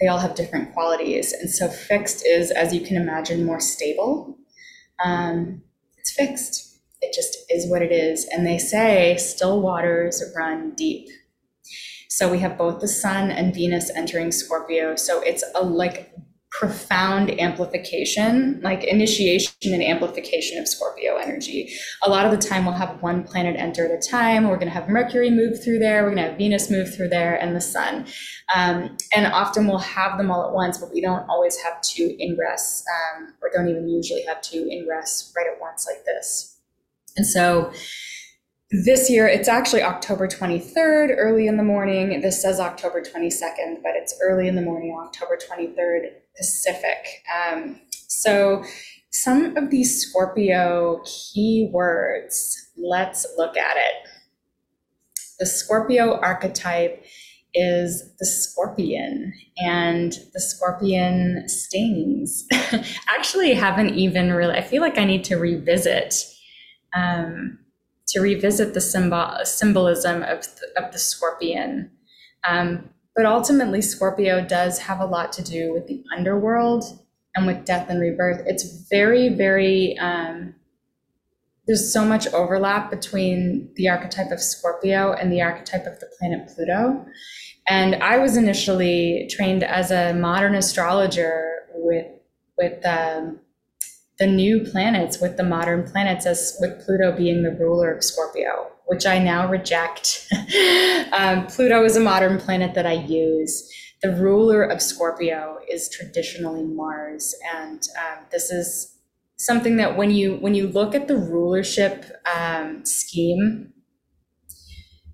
they all have different qualities. And so, fixed is, as you can imagine, more stable. Um, it's fixed it just is what it is. And they say still waters run deep. So we have both the sun and Venus entering Scorpio. So it's a like profound amplification, like initiation and amplification of Scorpio energy. A lot of the time, we'll have one planet enter at a time. We're going to have Mercury move through there. We're going to have Venus move through there, and the Sun. Um, and often we'll have them all at once, but we don't always have two ingress, um, or don't even usually have two ingress right at once like this. And so this year, it's actually October 23rd, early in the morning. This says October 22nd, but it's early in the morning, October 23rd Pacific. Um, so some of these Scorpio keywords, let's look at it. The Scorpio archetype is the scorpion and the scorpion stings. Actually, haven't even really, I feel like I need to revisit um, to revisit the symbol symbolism of the, of the scorpion. Um, but ultimately, Scorpio does have a lot to do with the underworld and with death and rebirth. It's very, very, um, there's so much overlap between the archetype of Scorpio and the archetype of the planet Pluto. And I was initially trained as a modern astrologer with, with um, the new planets with the modern planets as with Pluto being the ruler of Scorpio, which I now reject. um, Pluto is a modern planet that I use. The ruler of Scorpio is traditionally Mars, and um, this is something that when you when you look at the rulership um, scheme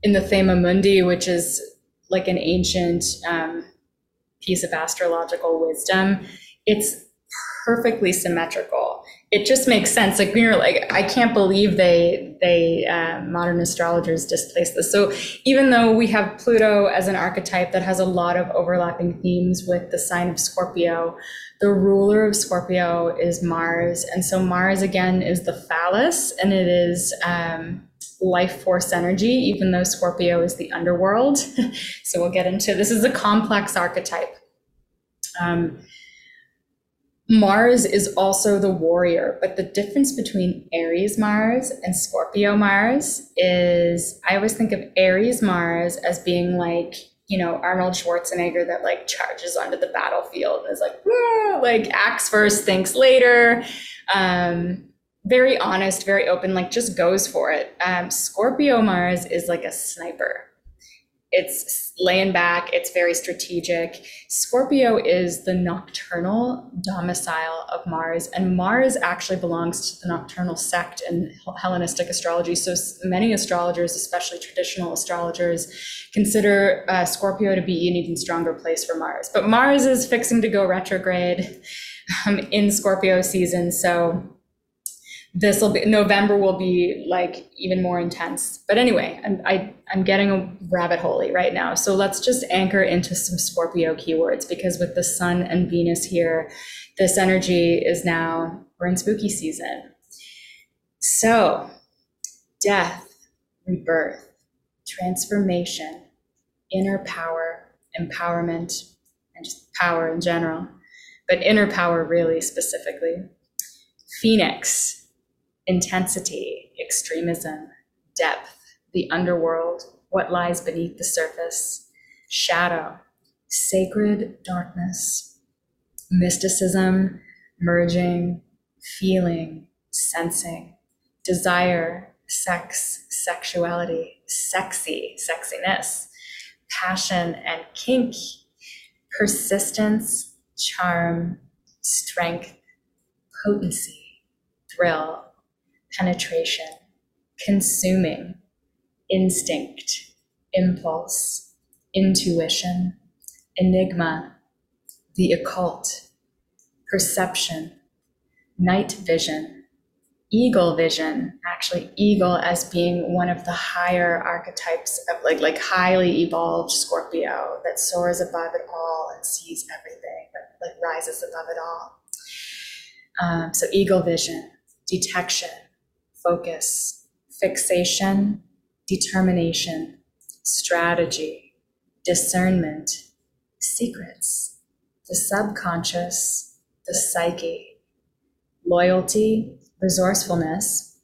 in the Thema Mundi, which is like an ancient um, piece of astrological wisdom, it's perfectly symmetrical. It just makes sense. Like you're like, I can't believe they they uh, modern astrologers displaced this. So even though we have Pluto as an archetype that has a lot of overlapping themes with the sign of Scorpio, the ruler of Scorpio is Mars, and so Mars again is the phallus, and it is. Um, life force energy, even though Scorpio is the underworld. so we'll get into this is a complex archetype. Um, Mars is also the warrior, but the difference between Aries Mars and Scorpio Mars is I always think of Aries Mars as being like, you know, Arnold Schwarzenegger that like charges onto the battlefield and is like, like acts first, thinks later. Um, very honest, very open, like just goes for it. Um, Scorpio Mars is like a sniper. It's laying back, it's very strategic. Scorpio is the nocturnal domicile of Mars, and Mars actually belongs to the nocturnal sect in Hellenistic astrology. So many astrologers, especially traditional astrologers, consider uh, Scorpio to be an even stronger place for Mars. But Mars is fixing to go retrograde um, in Scorpio season, so this will be November will be like even more intense. But anyway, I'm I, I'm getting a rabbit holey right now. So let's just anchor into some Scorpio keywords because with the Sun and Venus here, this energy is now we're in spooky season. So death, rebirth, transformation, inner power, empowerment, and just power in general, but inner power really specifically. Phoenix, intensity, extremism, depth, the underworld, what lies beneath the surface, shadow, sacred darkness, mysticism, merging, feeling, sensing, desire, sex, sexuality, sexy, sexiness, passion and kink, persistence, charm, strength, potency, thrill, penetration, consuming, instinct, impulse, intuition, enigma, the occult, perception, night vision, eagle vision, actually eagle as being one of the higher archetypes of like like highly evolved Scorpio that soars above it all and sees everything, but like rises above it all. Um, so eagle vision, detection, focus, fixation, determination, strategy, discernment, secrets, the subconscious, the psyche, loyalty, resourcefulness,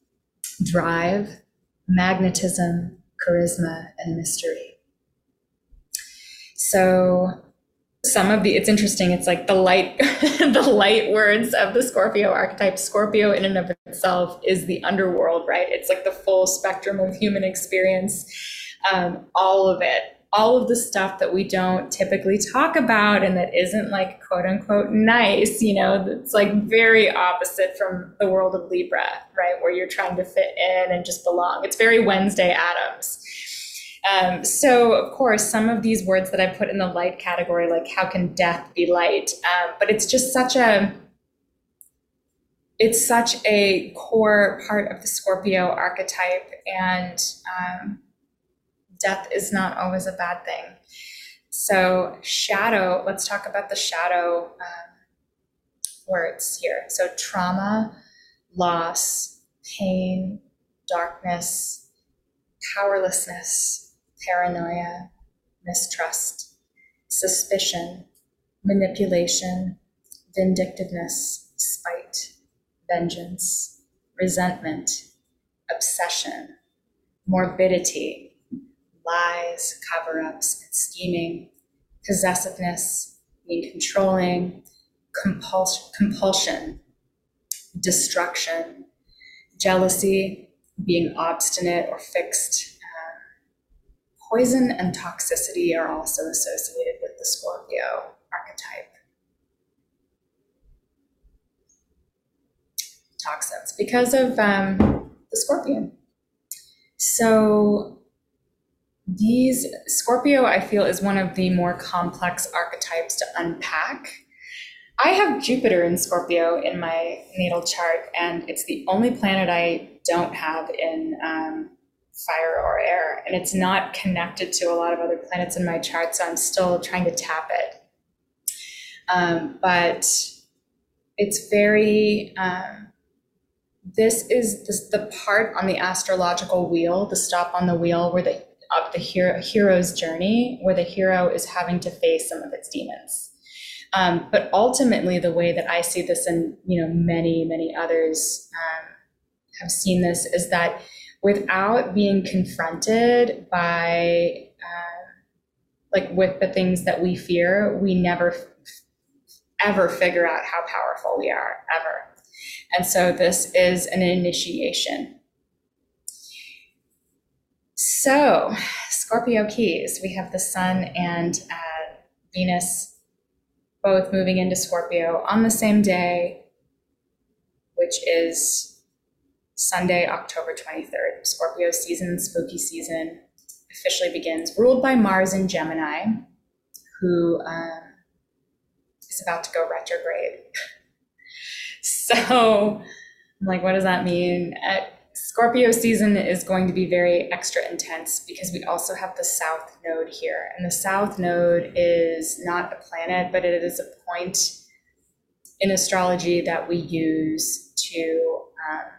drive, magnetism, charisma, and mystery. So some of the it's interesting it's like the light the light words of the scorpio archetype. Scorpio in and of itself is the underworld right? It's like the full spectrum of human experience um, all of it. All of the stuff that we don't typically talk about and that isn't like quote unquote nice you know it's like very opposite from the world of libra right? Where you're trying to fit in and just belong. It's very wednesday Addams um, so, of course, some of these words that I put in the light category, like how can death be light? Um, but it's just such a it's such a core part of the Scorpio archetype, and um, death is not always a bad thing. So, shadow, let's talk about the shadow um, words here. So, trauma, loss, pain, darkness, powerlessness, paranoia, mistrust, suspicion, manipulation, vindictiveness, spite, vengeance, resentment, obsession, morbidity, lies, cover ups, and scheming, possessiveness, being controlling, compulsion, compulsion, destruction, jealousy, being obstinate or fixed Poison and toxicity are also associated with the Scorpio archetype. Toxins because of um, the scorpion. So these Scorpio, I feel, is one of the more complex archetypes to unpack. I have Jupiter in Scorpio in my natal chart, and it's the only planet I don't have in um, fire or air, and it's not connected to a lot of other planets in my chart, so I'm still trying to tap it. Um, but it's very, um, this is this, the part on the astrological wheel, the stop on the wheel where the of the hero, hero's journey, where the hero is having to face some of its demons. Um, but ultimately, the way that I see this, and you know, many many others um, have seen this, is that without being confronted by uh, like with the things that we fear we never ever figure out how powerful we are ever. And so this is an initiation. So, Scorpio keys, we have the sun and uh, Venus both moving into Scorpio on the same day, which is Sunday, October 23rd. Scorpio season, spooky season, officially begins, ruled by Mars in Gemini, who um, is about to go retrograde. so, I'm like, what does that mean? At Scorpio season is going to be very extra intense because we also have the South Node here. And the South Node is not a planet, but it is a point in astrology that we use to um,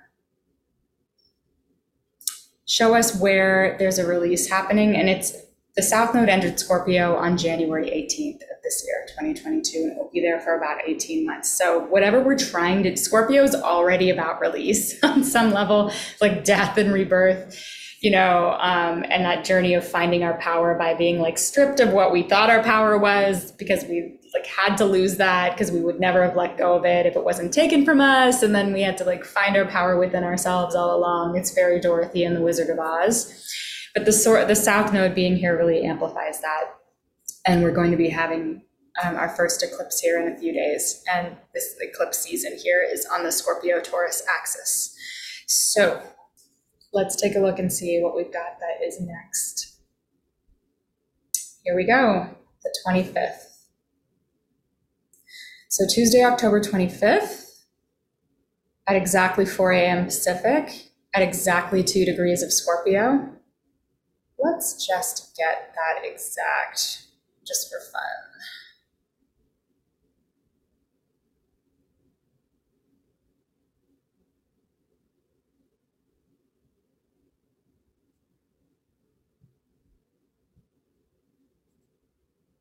show us where there's a release happening. And it's the South Node entered Scorpio on January 18th of this year, 2022, and it will be there for about 18 months. So, whatever we're trying to, Scorpio is already about release on some level, like death and rebirth, you know, um, and that journey of finding our power by being like stripped of what we thought our power was because we like had to lose that because we would never have let go of it if it wasn't taken from us. And then we had to like find our power within ourselves all along. It's very Dorothy and the Wizard of Oz. But the sort the south node being here really amplifies that, and we're going to be having um, our first eclipse here in a few days, and this eclipse season here is on the Scorpio Taurus axis. So let's take a look and see what we've got that is next. Here we go, the 25th. So Tuesday, October 25th, at exactly 4 a.m. Pacific, at exactly 2 degrees of Scorpio, Let's just get that exact, just for fun.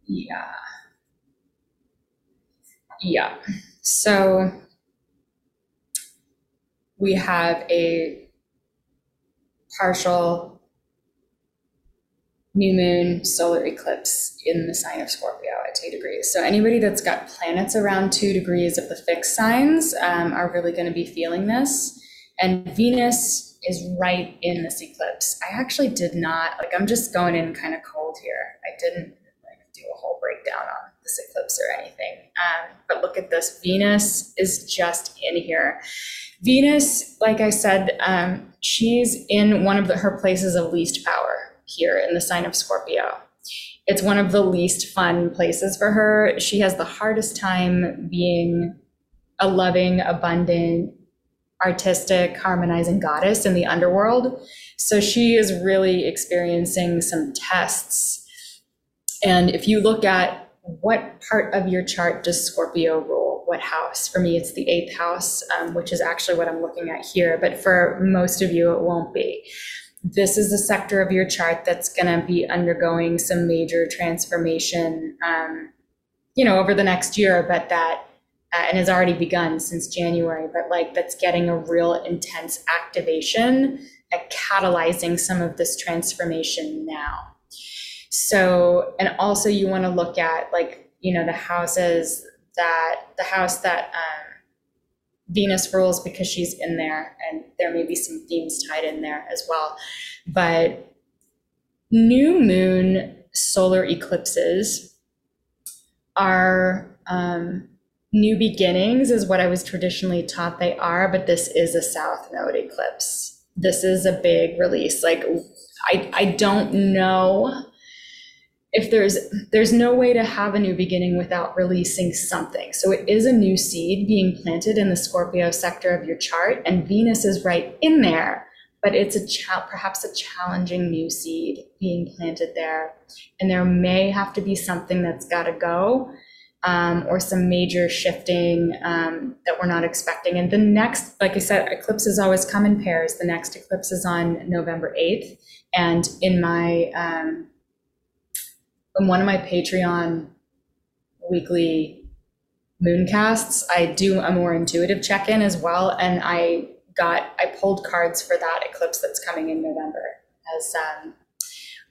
Yeah. Yeah. So we have a partial new moon solar eclipse in the sign of Scorpio at two degrees. So anybody that's got planets around two degrees of the fixed signs um, are really going to be feeling this. And Venus is right in this eclipse. I actually did not like. I'm just going in kind of cold here. I didn't like do a whole breakdown on this eclipse or anything. Um, but look at this. Venus is just in here. Venus, like I said, um, she's in one of the, her places of least power here in the sign of Scorpio. It's one of the least fun places for her. She has the hardest time being a loving, abundant, artistic, harmonizing goddess in the underworld. So she is really experiencing some tests. And if you look at what part of your chart does Scorpio rule? What house? For me, it's the eighth house, um, which is actually what I'm looking at here. But for most of you, it won't be this is a sector of your chart that's going to be undergoing some major transformation, um, you know, over the next year, but that, uh, and has already begun since January, but like that's getting a real intense activation at catalyzing some of this transformation now. So, and also you want to look at like, you know, the houses that, the house that, um, Venus rules because she's in there, and there may be some themes tied in there as well. But new moon solar eclipses are um, new beginnings, is what I was traditionally taught they are, but this is a south node eclipse. This is a big release. Like, I, I don't know if there's there's no way to have a new beginning without releasing something. So it is a new seed being planted in the scorpio sector of your chart and venus is right in there but it's a cha- perhaps a challenging new seed being planted there. And there may have to be something that's got to go um, or some major shifting um, that we're not expecting. And the next like i said eclipses always come in pairs. The next eclipse is on november 8th and in my um, in one of my Patreon weekly mooncasts, I do a more intuitive check in as well. And I got, I pulled cards for that eclipse that's coming in November as um,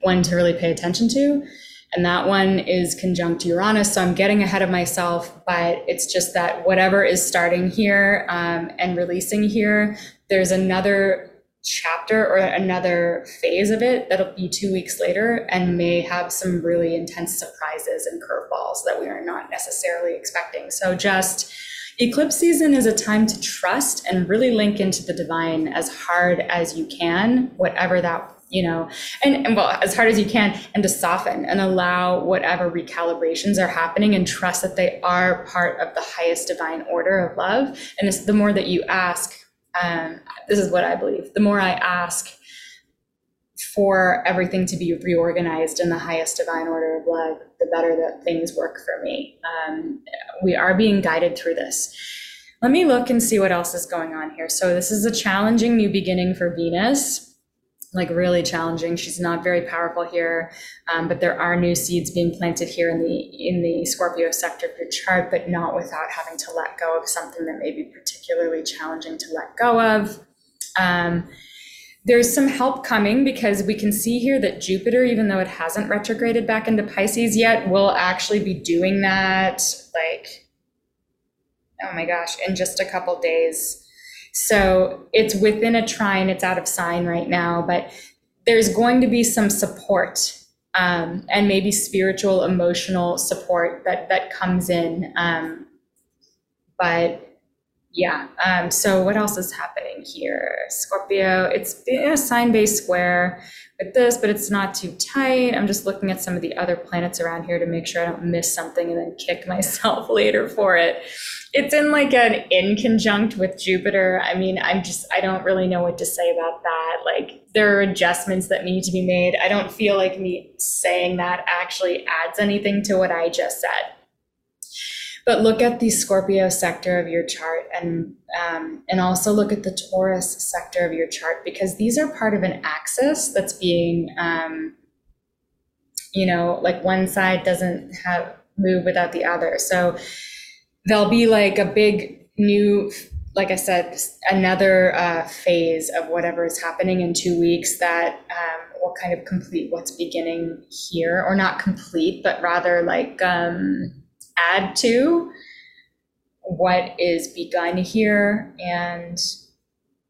one to really pay attention to. And that one is conjunct Uranus. So I'm getting ahead of myself, but it's just that whatever is starting here um, and releasing here, there's another chapter or another phase of it that'll be two weeks later and may have some really intense surprises and curveballs that we are not necessarily expecting. So just eclipse season is a time to trust and really link into the divine as hard as you can, whatever that you know, and, and well, as hard as you can, and to soften and allow whatever recalibrations are happening and trust that they are part of the highest divine order of love. And it's the more that you ask, um, this is what I believe, the more I ask for everything to be reorganized in the highest divine order of love, the better that things work for me. Um, we are being guided through this. Let me look and see what else is going on here. So, this is a challenging new beginning for Venus like really challenging. She's not very powerful here, um, but there are new seeds being planted here in the in the Scorpio sector of your chart, but not without having to let go of something that may be particularly challenging to let go of. Um, there's some help coming because we can see here that Jupiter, even though it hasn't retrograded back into Pisces yet, will actually be doing that like, oh my gosh, in just a couple days. So it's within a trine, it's out of sign right now, but there's going to be some support um, and maybe spiritual, emotional support that that comes in. Um, but yeah, um, so what else is happening here? Scorpio, it's in a sign-based square with this, but it's not too tight. I'm just looking at some of the other planets around here to make sure I don't miss something and then kick myself later for it it's in like an in conjunct with Jupiter. I mean, I'm just, I don't really know what to say about that. Like, there are adjustments that need to be made. I don't feel like me saying that actually adds anything to what I just said. But look at the Scorpio sector of your chart and um, and also look at the Taurus sector of your chart because these are part of an axis that's being, um, you know, like one side doesn't have move without the other. So there'll be like a big new like I said, another uh, phase of whatever is happening in two weeks that um, will kind of complete what's beginning here, or not complete, but rather like um, add to what is begun here. And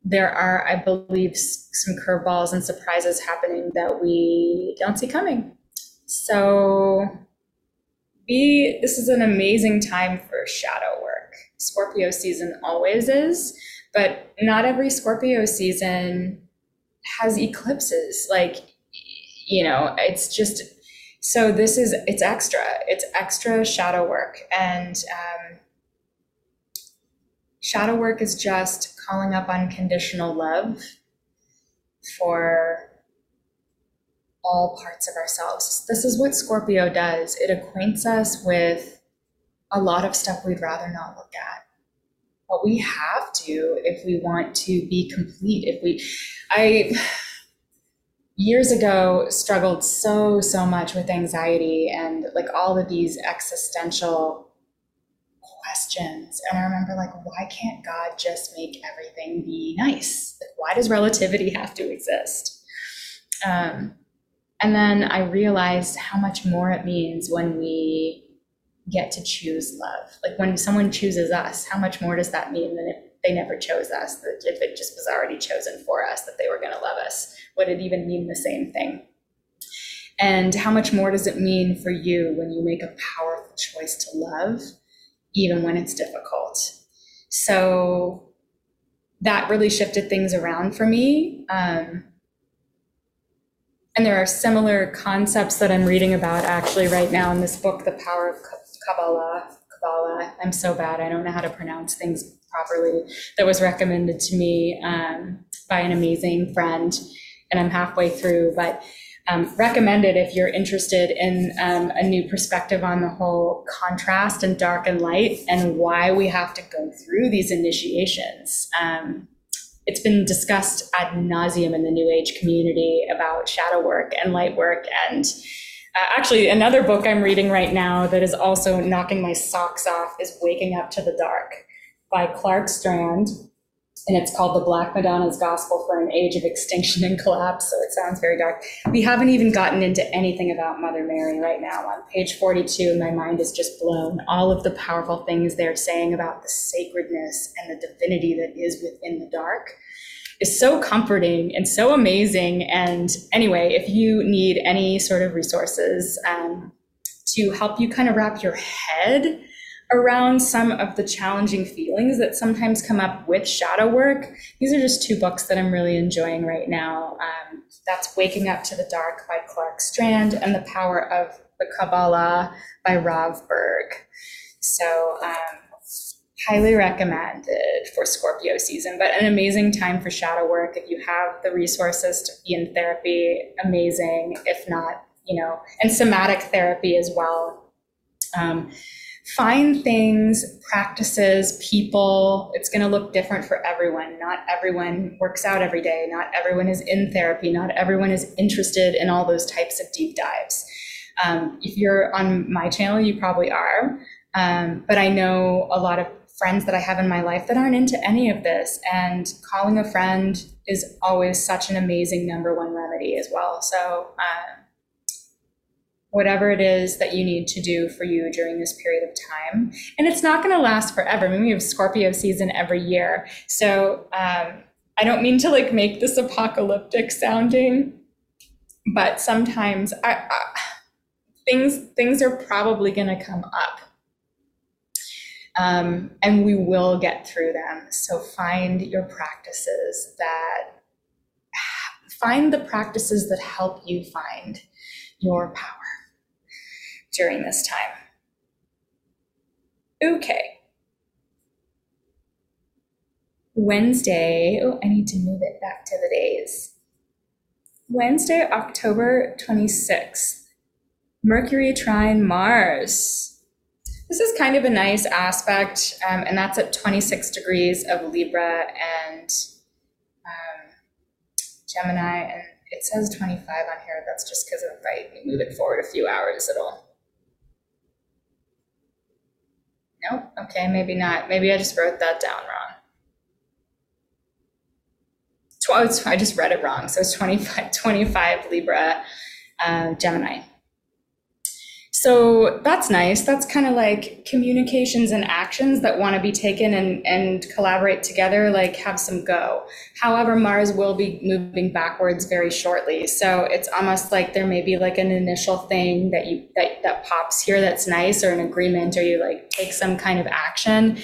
there are, I believe, some curveballs and surprises happening that we don't see coming. So be this is an amazing time for shadow work. Scorpio season always is, but not every Scorpio season has eclipses. Like, you know, it's just so this is it's extra. It's extra shadow work, and um, shadow work is just calling up unconditional love for all parts of ourselves. This is what Scorpio does. It acquaints us with a lot of stuff we'd rather not look at. But we have to if we want to be complete. If we, I, years ago struggled so, so much with anxiety and like all of these existential questions. And I remember like, why can't God just make everything be nice? Like, why does relativity have to exist? Um, and then I realized how much more it means when we get to choose love. Like when someone chooses us, how much more does that mean than if they never chose us? That if it just was already chosen for us, that they were going to love us? Would it even mean the same thing? And how much more does it mean for you when you make a powerful choice to love, even when it's difficult? So that really shifted things around for me. Um, and there are similar concepts that I'm reading about actually right now in this book, The Power of Kabbalah. Kabbalah. I'm so bad. I don't know how to pronounce things properly. That was recommended to me um, by an amazing friend, and I'm halfway through. But um, recommended if you're interested in um, a new perspective on the whole contrast and dark and light and why we have to go through these initiations. Um, it's been discussed ad nauseum in the New Age community about shadow work and light work. And uh, actually, another book I'm reading right now that is also knocking my socks off is Waking Up to the Dark by Clark Strand. And it's called The Black Madonna's Gospel for an Age of Extinction and Collapse. So it sounds very dark. We haven't even gotten into anything about Mother Mary right now. On page 42, my mind is just blown. All of the powerful things they're saying about the sacredness and the divinity that is within the dark is so comforting and so amazing. And anyway, if you need any sort of resources um, to help you kind of wrap your head around some of the challenging feelings that sometimes come up with shadow work, these are just two books that I'm really enjoying right now. Um, that's Waking Up to the Dark by Clark Strand and The Power of the Kabbalah by Rav Berg. So, um, highly recommended for Scorpio season, but an amazing time for shadow work. If you have the resources to be in therapy, amazing. If not, you know, and somatic therapy as well. Um, find things, practices, people. It's going to look different for everyone. Not everyone works out every day. Not everyone is in therapy. Not everyone is interested in all those types of deep dives. Um, if you're on my channel, you probably are. Um, but I know a lot of friends that I have in my life that aren't into any of this. And calling a friend is always such an amazing number one remedy as well. So, um, whatever it is that you need to do for you during this period of time. And it's not going to last forever. I mean, we have Scorpio season every year. So, um, I don't mean to like make this apocalyptic sounding, but sometimes I, I, things things are probably going to come up um, and we will get through them. So find your practices that find the practices that help you find your power during this time. Okay. Wednesday, oh, I need to move it back to the days. Wednesday, October 26th, Mercury trine Mars. This is kind of a nice aspect, um, and that's at 26 degrees of Libra and um, Gemini, and it says 25 on here. That's just because if I move it forward a few hours, it'll. Nope. Okay, maybe not. Maybe I just wrote that down wrong. I just read it wrong. So it's 25, 25 Libra, uh, Gemini. So that's nice. That's kind of like communications and actions that want to be taken and, and collaborate together, like have some go. However, Mars will be moving backwards very shortly. So it's almost like there may be like an initial thing that you that, that pops here that's nice or an agreement or you like take some kind of action.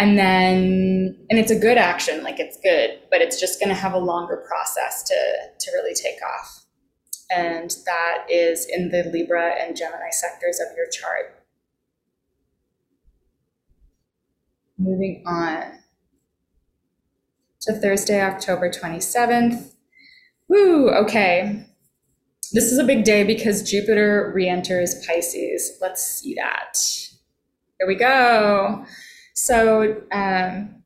And then and it's a good action, like it's good, but it's just gonna have a longer process to to really take off and that is in the Libra and Gemini sectors of your chart. Moving on to Thursday, October 27th. Woo, okay. This is a big day because Jupiter re enters Pisces. Let's see that. Here we go. So, um,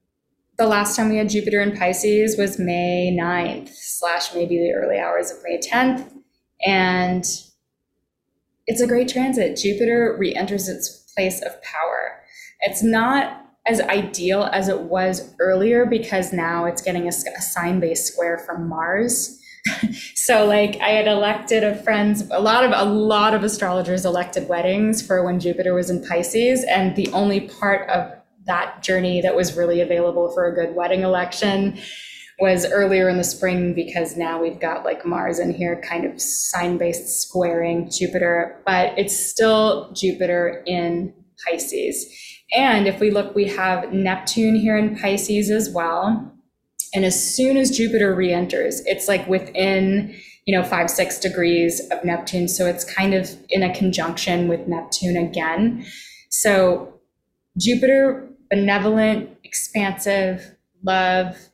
the last time we had Jupiter in Pisces was May 9th, slash maybe the early hours of May 10th. And it's a great transit. Jupiter re enters its place of power. It's not as ideal as it was earlier because now it's getting a, a sign based square from Mars. so like I had elected a friends a lot of a lot of astrologers elected weddings for when Jupiter was in Pisces and the only part of that journey that was really available for a good wedding election was earlier in the spring because now we've got like Mars in here kind of sign based squaring Jupiter, but it's still Jupiter in Pisces. And if we look, we have Neptune here in Pisces as well. And as soon as Jupiter re enters, it's like within, you know, five, six degrees of Neptune. So it's kind of in a conjunction with Neptune again. So Jupiter, benevolent, expansive, love,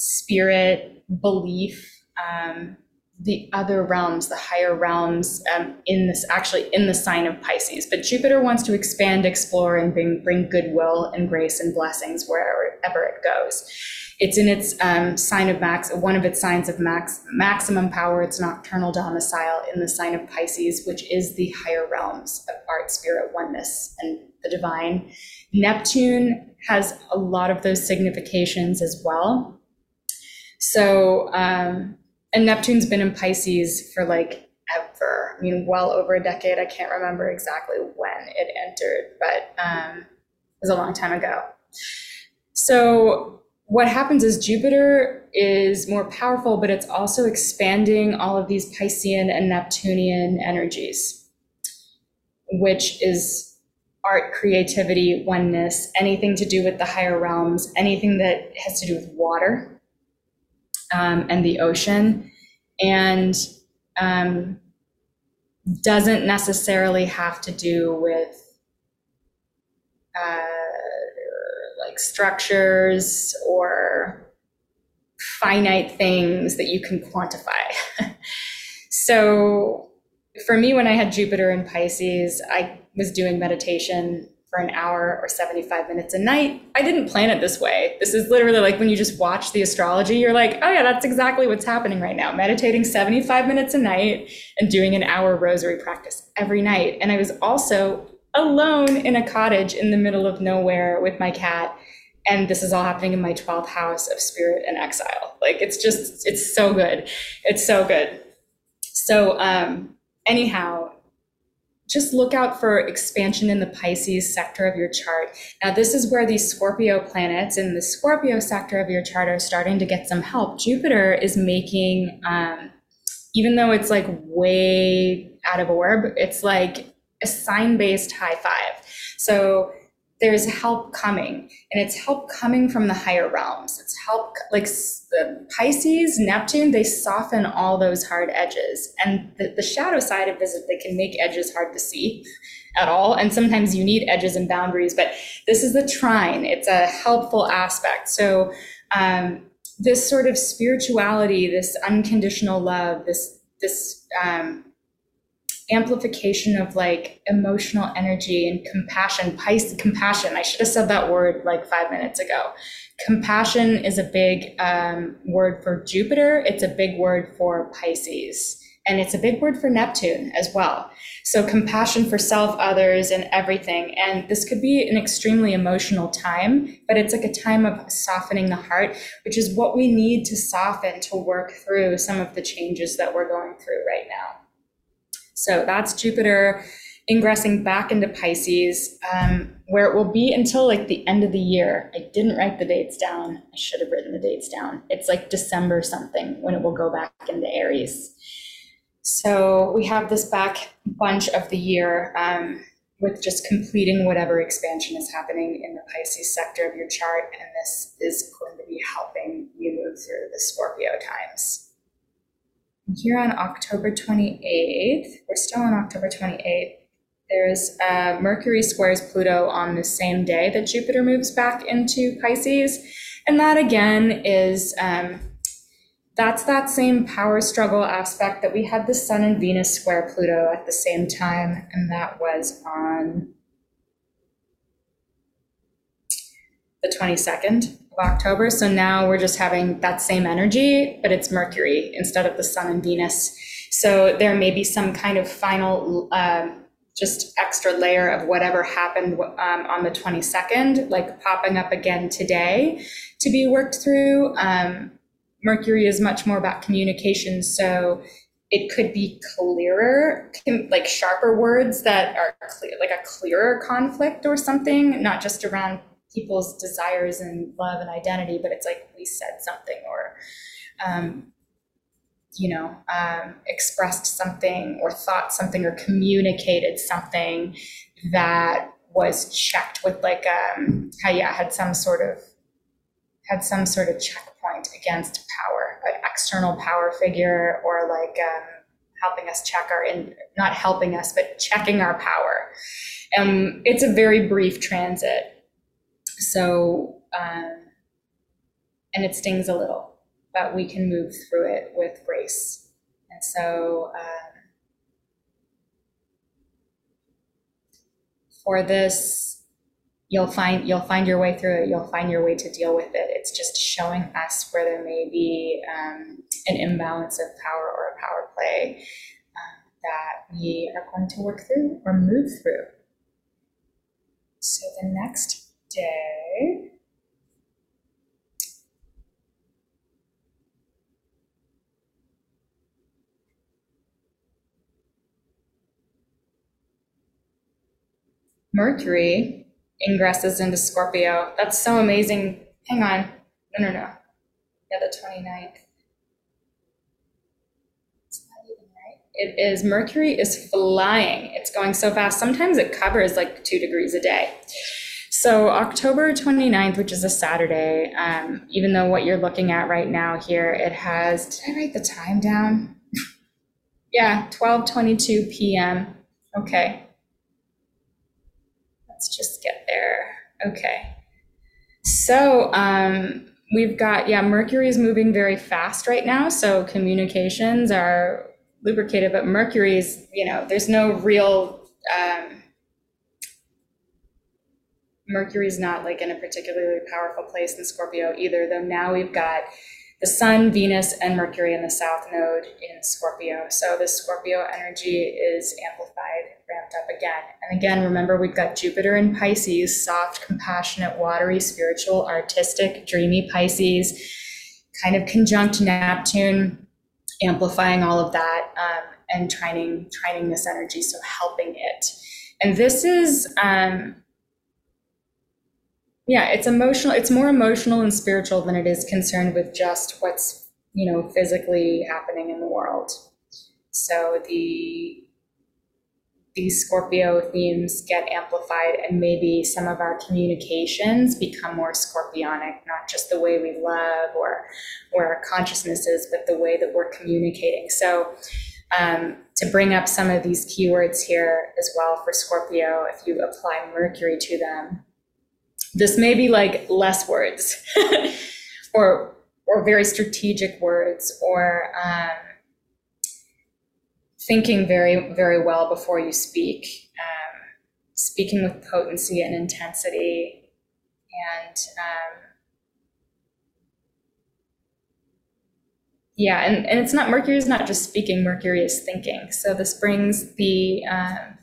spirit, belief, um, the other realms, the higher realms um, in this actually in the sign of Pisces. But Jupiter wants to expand, explore, and bring, bring goodwill and grace and blessings wherever it goes. It's in its um, sign of max, one of its signs of max maximum power. Its nocturnal domicile in the sign of Pisces, which is the higher realms of art, spirit, oneness, and the divine. Neptune has a lot of those significations as well. So, um, and Neptune's been in Pisces for like ever. I mean, well over a decade. I can't remember exactly when it entered, but um, it was a long time ago. So, what happens is Jupiter is more powerful, but it's also expanding all of these Piscean and Neptunian energies, which is art, creativity, oneness, anything to do with the higher realms, anything that has to do with water um, and the ocean, and um, doesn't necessarily have to do with. Uh, like structures or finite things that you can quantify. so for me, when I had Jupiter in Pisces, I was doing meditation for an hour or 75 minutes a night. I didn't plan it this way. This is literally like when you just watch the astrology, you're like, oh yeah, that's exactly what's happening right now. Meditating 75 minutes a night and doing an hour rosary practice every night. And I was also alone in a cottage in the middle of nowhere with my cat and this is all happening in my 12th house of spirit and exile like it's just it's so good it's so good so um anyhow just look out for expansion in the Pisces sector of your chart. Now, this is where these Scorpio planets in the Scorpio sector of your chart are starting to get some help. Jupiter is making, um, even though it's like way out of orb, it's like a sign based high five. So there's help coming and it's help coming from the higher realms. It's help like the pisces neptune they soften all those hard edges. And the, the shadow side of this is they can make edges hard to see at all and sometimes you need edges and boundaries but this is the trine. It's a helpful aspect. So um, this sort of spirituality this unconditional love this this um, amplification of like emotional energy and compassion. Pisces, compassion. I should have said that word like five minutes ago. Compassion is a big um, word for Jupiter. It's a big word for Pisces. And it's a big word for Neptune as well. So, compassion for self, others, and everything. And this could be an extremely emotional time, but it's like a time of softening the heart, which is what we need to soften to work through some of the changes that we're going through right now. So that's Jupiter ingressing back into Pisces, um, where it will be until like the end of the year. I didn't write the dates down. I should have written the dates down. It's like December something when it will go back into Aries. So we have this back bunch of the year um, with just completing whatever expansion is happening in the Pisces sector of your chart. And this is going to be helping you move through the Scorpio times here on October 28th, we're still on October 28th, there's uh, Mercury squares Pluto on the same day that Jupiter moves back into Pisces. And that again is, um, that's that same power struggle aspect that we had the Sun and Venus square Pluto at the same time. And that was on the 22nd. October. So now we're just having that same energy, but it's Mercury instead of the Sun and Venus. So there may be some kind of final, um, just extra layer of whatever happened um, on the 22nd, like popping up again today to be worked through. Um, Mercury is much more about communication. So it could be clearer, like sharper words that are clear, like a clearer conflict or something, not just around people's desires and love and identity, but it's like we said something or, um, you know, um, expressed something or thought something or communicated something that was checked with like um, how yeah had some sort of had some sort of checkpoint against power, an external power figure, or like um, helping us check our in not helping us but checking our power. Um, it's a very brief transit so, um, and it stings a little, but we can move through it with grace. And so, um, for this, you'll find you'll find your way through it. You'll find your way to deal with it. It's just showing us where there may be um, an imbalance of power or a power play um, that we are going to work through or move through. So the next day. Mercury ingresses into Scorpio. That's so amazing. Hang on. No, no, no. Yeah, the 29th. It is Mercury is flying. It's going so fast. Sometimes it covers like two degrees a day. So October 29th, which is a Saturday, um, even though what you're looking at right now here, it has, did I write the time down? yeah, 12:22 p.m. Okay. Let's just get there. Okay. So um, we've got, yeah, Mercury is moving very fast right now. So communications are lubricated, but Mercury is, you know, there's no real, um, Mercury is not like in a particularly powerful place in Scorpio either, though now we've got the Sun, Venus, and Mercury in the South Node in Scorpio. So the Scorpio energy is amplified, ramped up again. And again, remember we've got Jupiter in Pisces, soft, compassionate, watery, spiritual, artistic, dreamy Pisces, kind of conjunct Neptune, amplifying all of that um, and trining, trining this energy, so helping it. And this is um, yeah it's emotional it's more emotional and spiritual than it is concerned with just what's you know physically happening in the world. So the these scorpio themes get amplified and maybe some of our communications become more scorpionic not just the way we love or or our consciousness is but the way that we're communicating. So um, to bring up some of these keywords here as well for Scorpio, if you apply Mercury to them, this may be like less words or or very strategic words or um, thinking very very well before you speak um, speaking with potency and intensity and um, yeah and, and it's not mercury is not just speaking mercury is thinking. So this brings the um,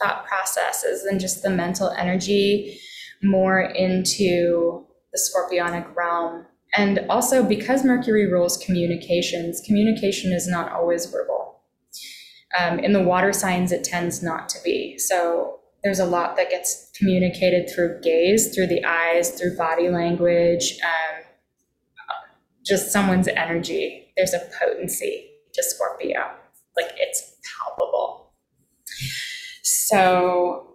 thought processes and just the mental energy more into the scorpionic realm. And also, because Mercury rules communications, communication is not always verbal. Um, in the water signs, it tends not to be. So there's a lot that gets communicated through gaze, through the eyes, through body language, um, just someone's energy. There's a potency to Scorpio, like it's palpable. So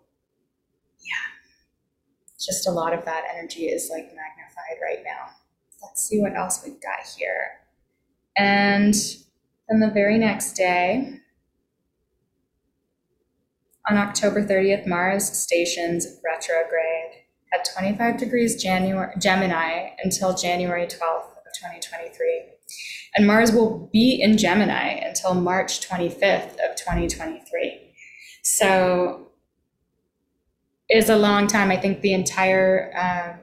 just a lot of that energy is like magnified right now. Let's see what else we've got here. And then the very next day, on October 30th, Mars stations retrograde at 25 degrees January, Gemini until January 12th of 2023. And Mars will be in Gemini until March 25th of 2023. So is a long time. I think the entire um,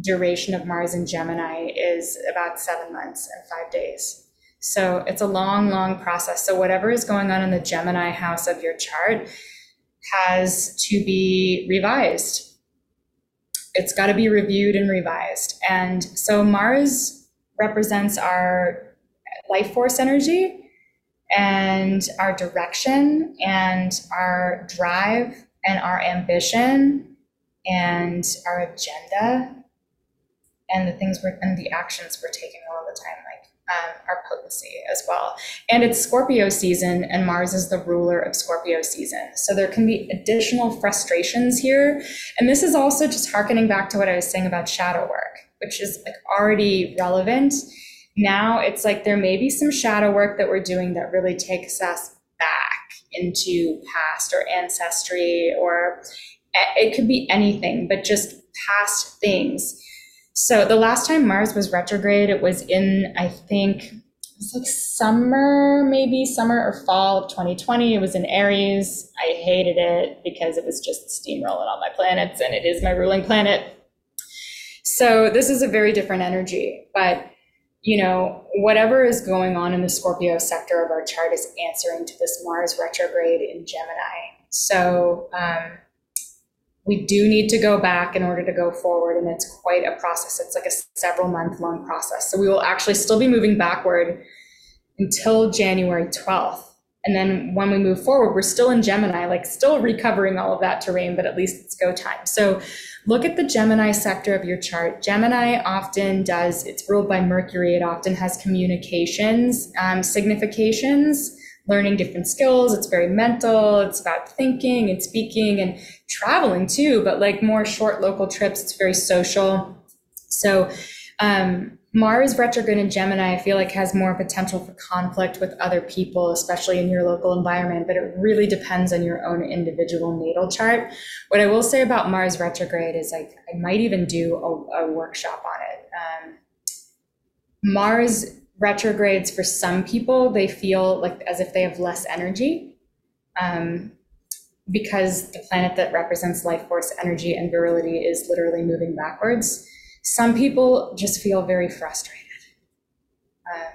duration of Mars in Gemini is about seven months and five days. So it's a long, long process. So whatever is going on in the Gemini house of your chart has to be revised. It's got to be reviewed and revised. And so Mars represents our life force energy and our direction and our drive and our ambition and our agenda and the things we're and the actions we're taking all the time like um, our potency as well. And it's scorpio season and mars is the ruler of scorpio season. So there can be additional frustrations here. And this is also just harkening back to what i was saying about shadow work which is like already relevant. Now it's like there may be some shadow work that we're doing that really takes us into past or ancestry or it could be anything, but just past things. So the last time Mars was retrograde, it was in, I think, it was like summer, maybe summer or fall of 2020. It was in Aries. I hated it because it was just steamrolling all my planets and it is my ruling planet. So this is a very different energy, but you know, whatever is going on in the Scorpio sector of our chart is answering to this Mars retrograde in Gemini. So um, we do need to go back in order to go forward, and it's quite a process. It's like a several month long process. So we will actually still be moving backward until January 12th. And then when we move forward, we're still in Gemini, like still recovering all of that terrain, but at least it's go time. So look at the Gemini sector of your chart. Gemini often does, it's ruled by Mercury, it often has communications, um, significations, learning different skills. It's very mental, it's about thinking and speaking and traveling too, but like more short local trips. It's very social. So, um, Mars retrograde in Gemini, I feel like has more potential for conflict with other people, especially in your local environment, but it really depends on your own individual natal chart. What I will say about Mars retrograde is like I might even do a, a workshop on it. Um, Mars retrogrades for some people, they feel like as if they have less energy. Um, because the planet that represents life force, energy, and virility is literally moving backwards. Some people just feel very frustrated. Um,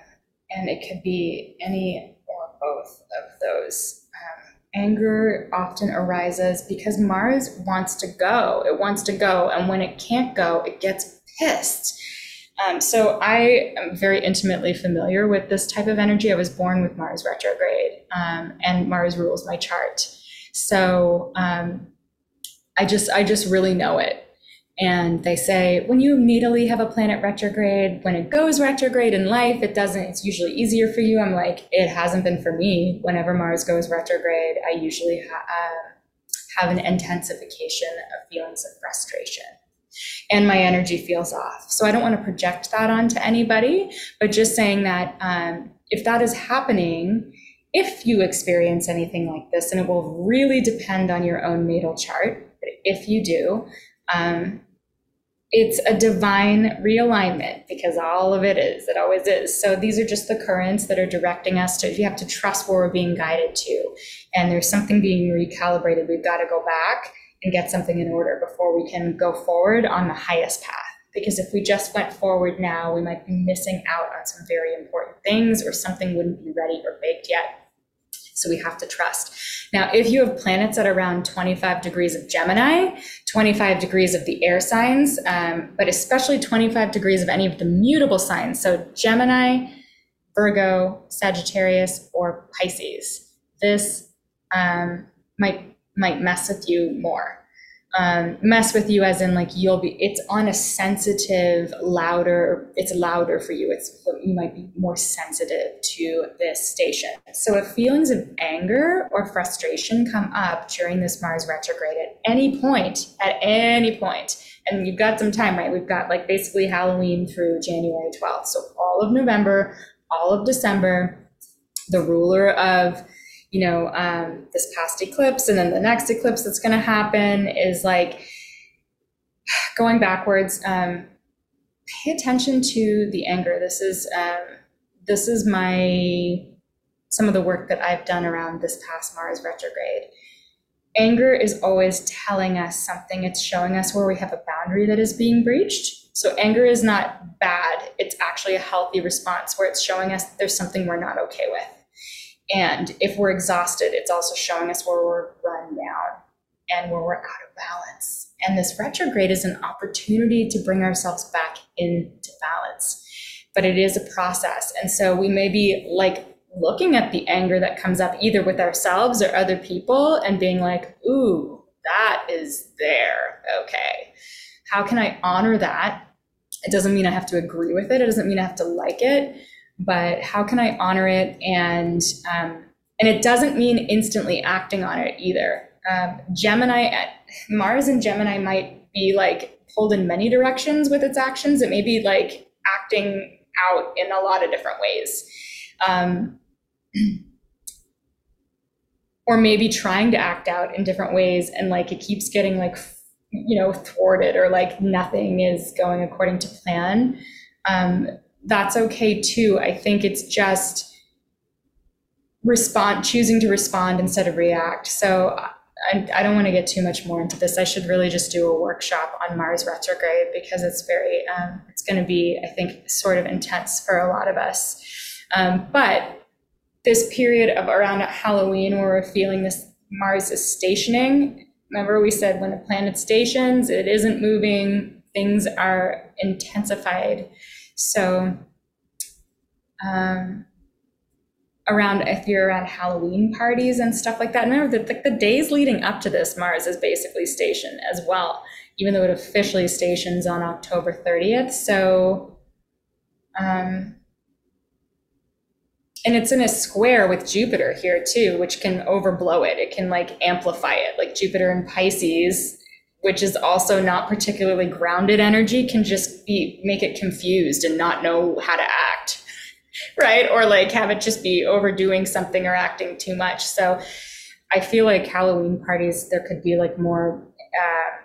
and it could be any or both of those. Um, anger often arises because Mars wants to go. It wants to go. And when it can't go, it gets pissed. Um, so I am very intimately familiar with this type of energy. I was born with Mars retrograde, um, and Mars rules my chart. So um, I just I just really know it. And they say when you natally have a planet retrograde, when it goes retrograde in life, it doesn't, it's usually easier for you. I'm like, it hasn't been for me. Whenever Mars goes retrograde, I usually ha- uh, have an intensification of feelings of frustration and my energy feels off. So I don't want to project that onto anybody, but just saying that um, if that is happening, if you experience anything like this, and it will really depend on your own natal chart, but if you do, um, it's a divine realignment because all of it is it always is. So these are just the currents that are directing us to you have to trust where we're being guided to. And there's something being recalibrated. We've got to go back and get something in order before we can go forward on the highest path. Because if we just went forward now we might be missing out on some very important things or something wouldn't be ready or baked yet so we have to trust. Now, if you have planets at around 25 degrees of Gemini, 25 degrees of the air signs, um, but especially 25 degrees of any of the mutable signs, so Gemini, Virgo, Sagittarius, or Pisces, this um, might might mess with you more um, mess with you as in like you'll be it's on a sensitive louder it's louder for you. It's you might be more sensitive to this station. So if feelings of anger or frustration come up during this mars retrograde at any point at any point and you've got some time right? We've got like basically halloween through january 12th so all of november all of december the ruler of you know, um, this past eclipse and then the next eclipse that's going to happen is like going backwards. Um, pay attention to the anger. This is um, this is my some of the work that I've done around this past Mars retrograde. Anger is always telling us something. It's showing us where we have a boundary that is being breached. So anger is not bad. It's actually a healthy response where it's showing us there's something we're not okay with. And if we're exhausted, it's also showing us where we're run down and where we're out of balance. And this retrograde is an opportunity to bring ourselves back into balance. But it is a process. And so we may be like looking at the anger that comes up either with ourselves or other people and being like, ooh, that is there. Okay. How can I honor that? It doesn't mean I have to agree with it. It doesn't mean I have to like it but how can I honor it? And um, and it doesn't mean instantly acting on it either. Um, Gemini, Mars and Gemini might be like pulled in many directions with its actions. It may be like acting out in a lot of different ways. Um, or maybe trying to act out in different ways and like it keeps getting like you know thwarted or like nothing is going according to plan um, that's okay too. I think it's just respond, choosing to respond instead of react. So I, I don't want to get too much more into this. I should really just do a workshop on Mars retrograde because it's very, um, it's going to be, I think, sort of intense for a lot of us. Um, but this period of around Halloween where we're feeling this Mars is stationing. Remember, we said when a planet stations, it isn't moving, things are intensified. So, um, around if you're around Halloween parties and stuff like that. Remember that the, the days leading up to this, Mars is basically stationed as well. even though it officially stations on October 30th. So, um, and it's in a square with Jupiter here too, which can overblow it. It can like amplify it, like Jupiter in Pisces, which is also not particularly grounded energy, can just be make it confused and not know how to act, right? Or like have it just be overdoing something or acting too much. So, I feel like Halloween parties there could be like more. Uh,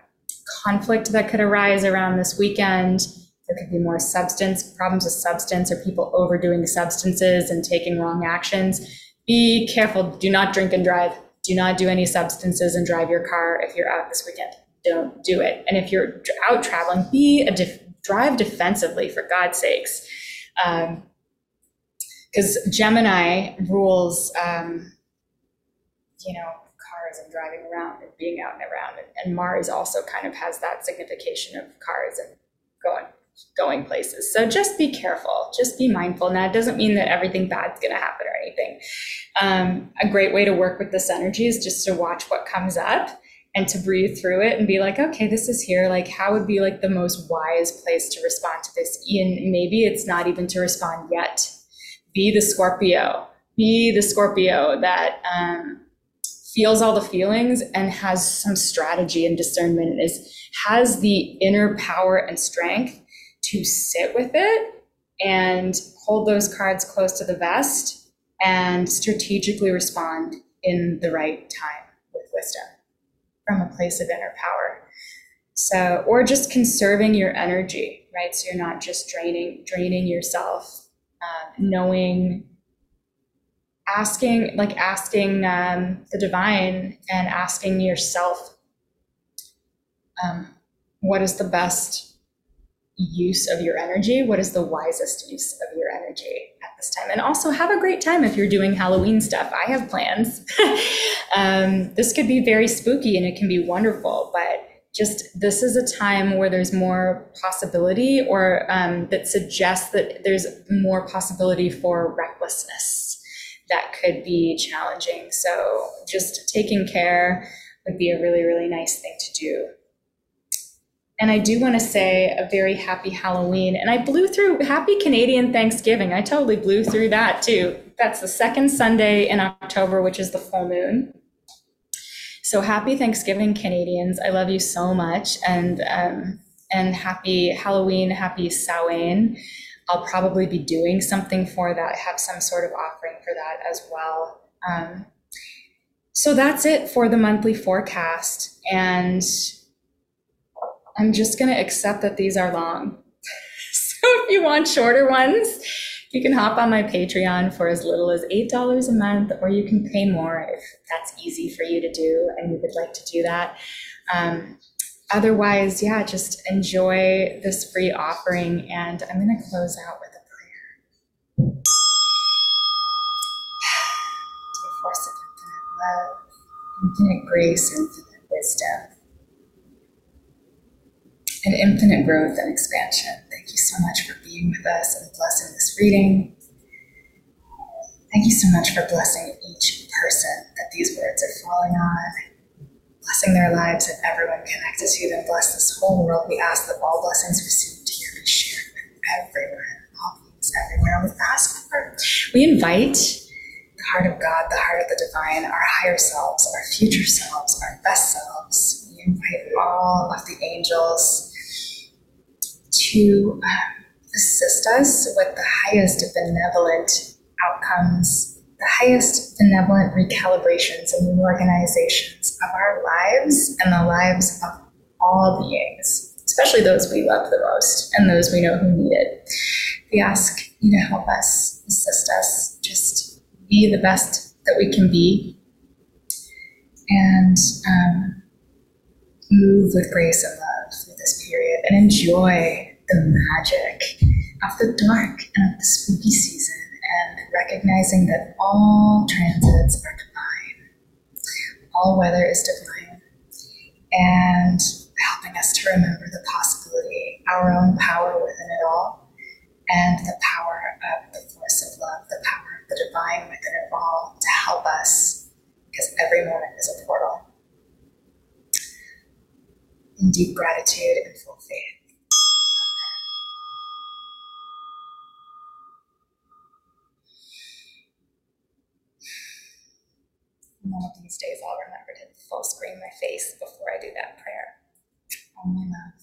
conflict that could arise around this weekend. There could be more substance problems with substance or people overdoing substances and taking wrong actions. Be careful. Do not drink and drive. Do not do any substances and drive your car if you're out this weekend. Don't do it. And if you're out traveling, be a def- drive defensively for God's sakes. Because um, Gemini rules, um, you know, cars and driving around and being out and around. And, and Mars also kind of has that signification of cars and going going places. So just be careful, just be mindful. Now, it doesn't mean that everything bad's going to happen or anything. Um, a great way to work with this energy is just to watch what comes up and to breathe through it and be like, okay, this is here. Like, how would be like the most wise place to respond to this? And maybe it's not even to respond yet. Be the Scorpio. Be the Scorpio that um, feels all the feelings and has some strategy and discernment is has the inner power and strength to sit with it and hold those cards close to the vest and strategically respond in the right time with wisdom from a place of inner power. So or just conserving your energy right? So you're not just draining draining yourself uh, knowing asking like asking um, the divine and asking yourself um, what is the best use of your energy? What is the wisest use of your energy time and also have a great time if you're doing halloween stuff i have plans um, this could be very spooky and it can be wonderful but just this is a time where there's more possibility or um, that suggests that there's more possibility for recklessness that could be challenging. So just taking care would be a really, really nice thing to do. And I do want to say a very happy Halloween. And I blew through happy Canadian Thanksgiving. I totally blew through that too. That's the second Sunday in October, which is the full moon. So happy Thanksgiving, Canadians. I love you so much. And um, and happy Halloween, happy Samhain. I'll probably be doing something for that, have some sort of offering for that as well. Um, so that's it for the monthly forecast. And I'm just going to accept that these are long. so if you want shorter ones, you can hop on my Patreon for as little as $8 a month, or you can pay more if that's easy for you to do and you would like to do that. Um, otherwise, yeah, just enjoy this free offering. And I'm going to close out with a prayer. Dear force of infinite love, infinite grace, infinite wisdom, and infinite growth and expansion. Thank you so much for being with us and blessing this reading. Thank you so much for blessing each person that these words are falling on blessing their lives and everyone connected to them. Bless this whole world. We ask that all blessings received here be shared with everyone, all beings everywhere. We ask for, we invite the heart of God, the heart of the divine, our higher selves, our future selves, our best selves. We invite all of the angels to um, assist us with the highest benevolent outcomes the highest benevolent recalibrations and reorganizations of our lives and the lives of all beings, especially those we love the most and those we know who need it. We ask you to help us, assist us, just be the best that we can be and um, move with grace and love through this period and enjoy the magic of the dark and of the spooky season and recognizing that all transits are divine, all weather is divine, and helping us to remember the possibility, our own power within it all, and the power of the force of love, the power of the divine within it all to help us, because every moment is a portal. in deep gratitude and full faith. One of these days I'll remember to full screen my face before I do that prayer. All my love.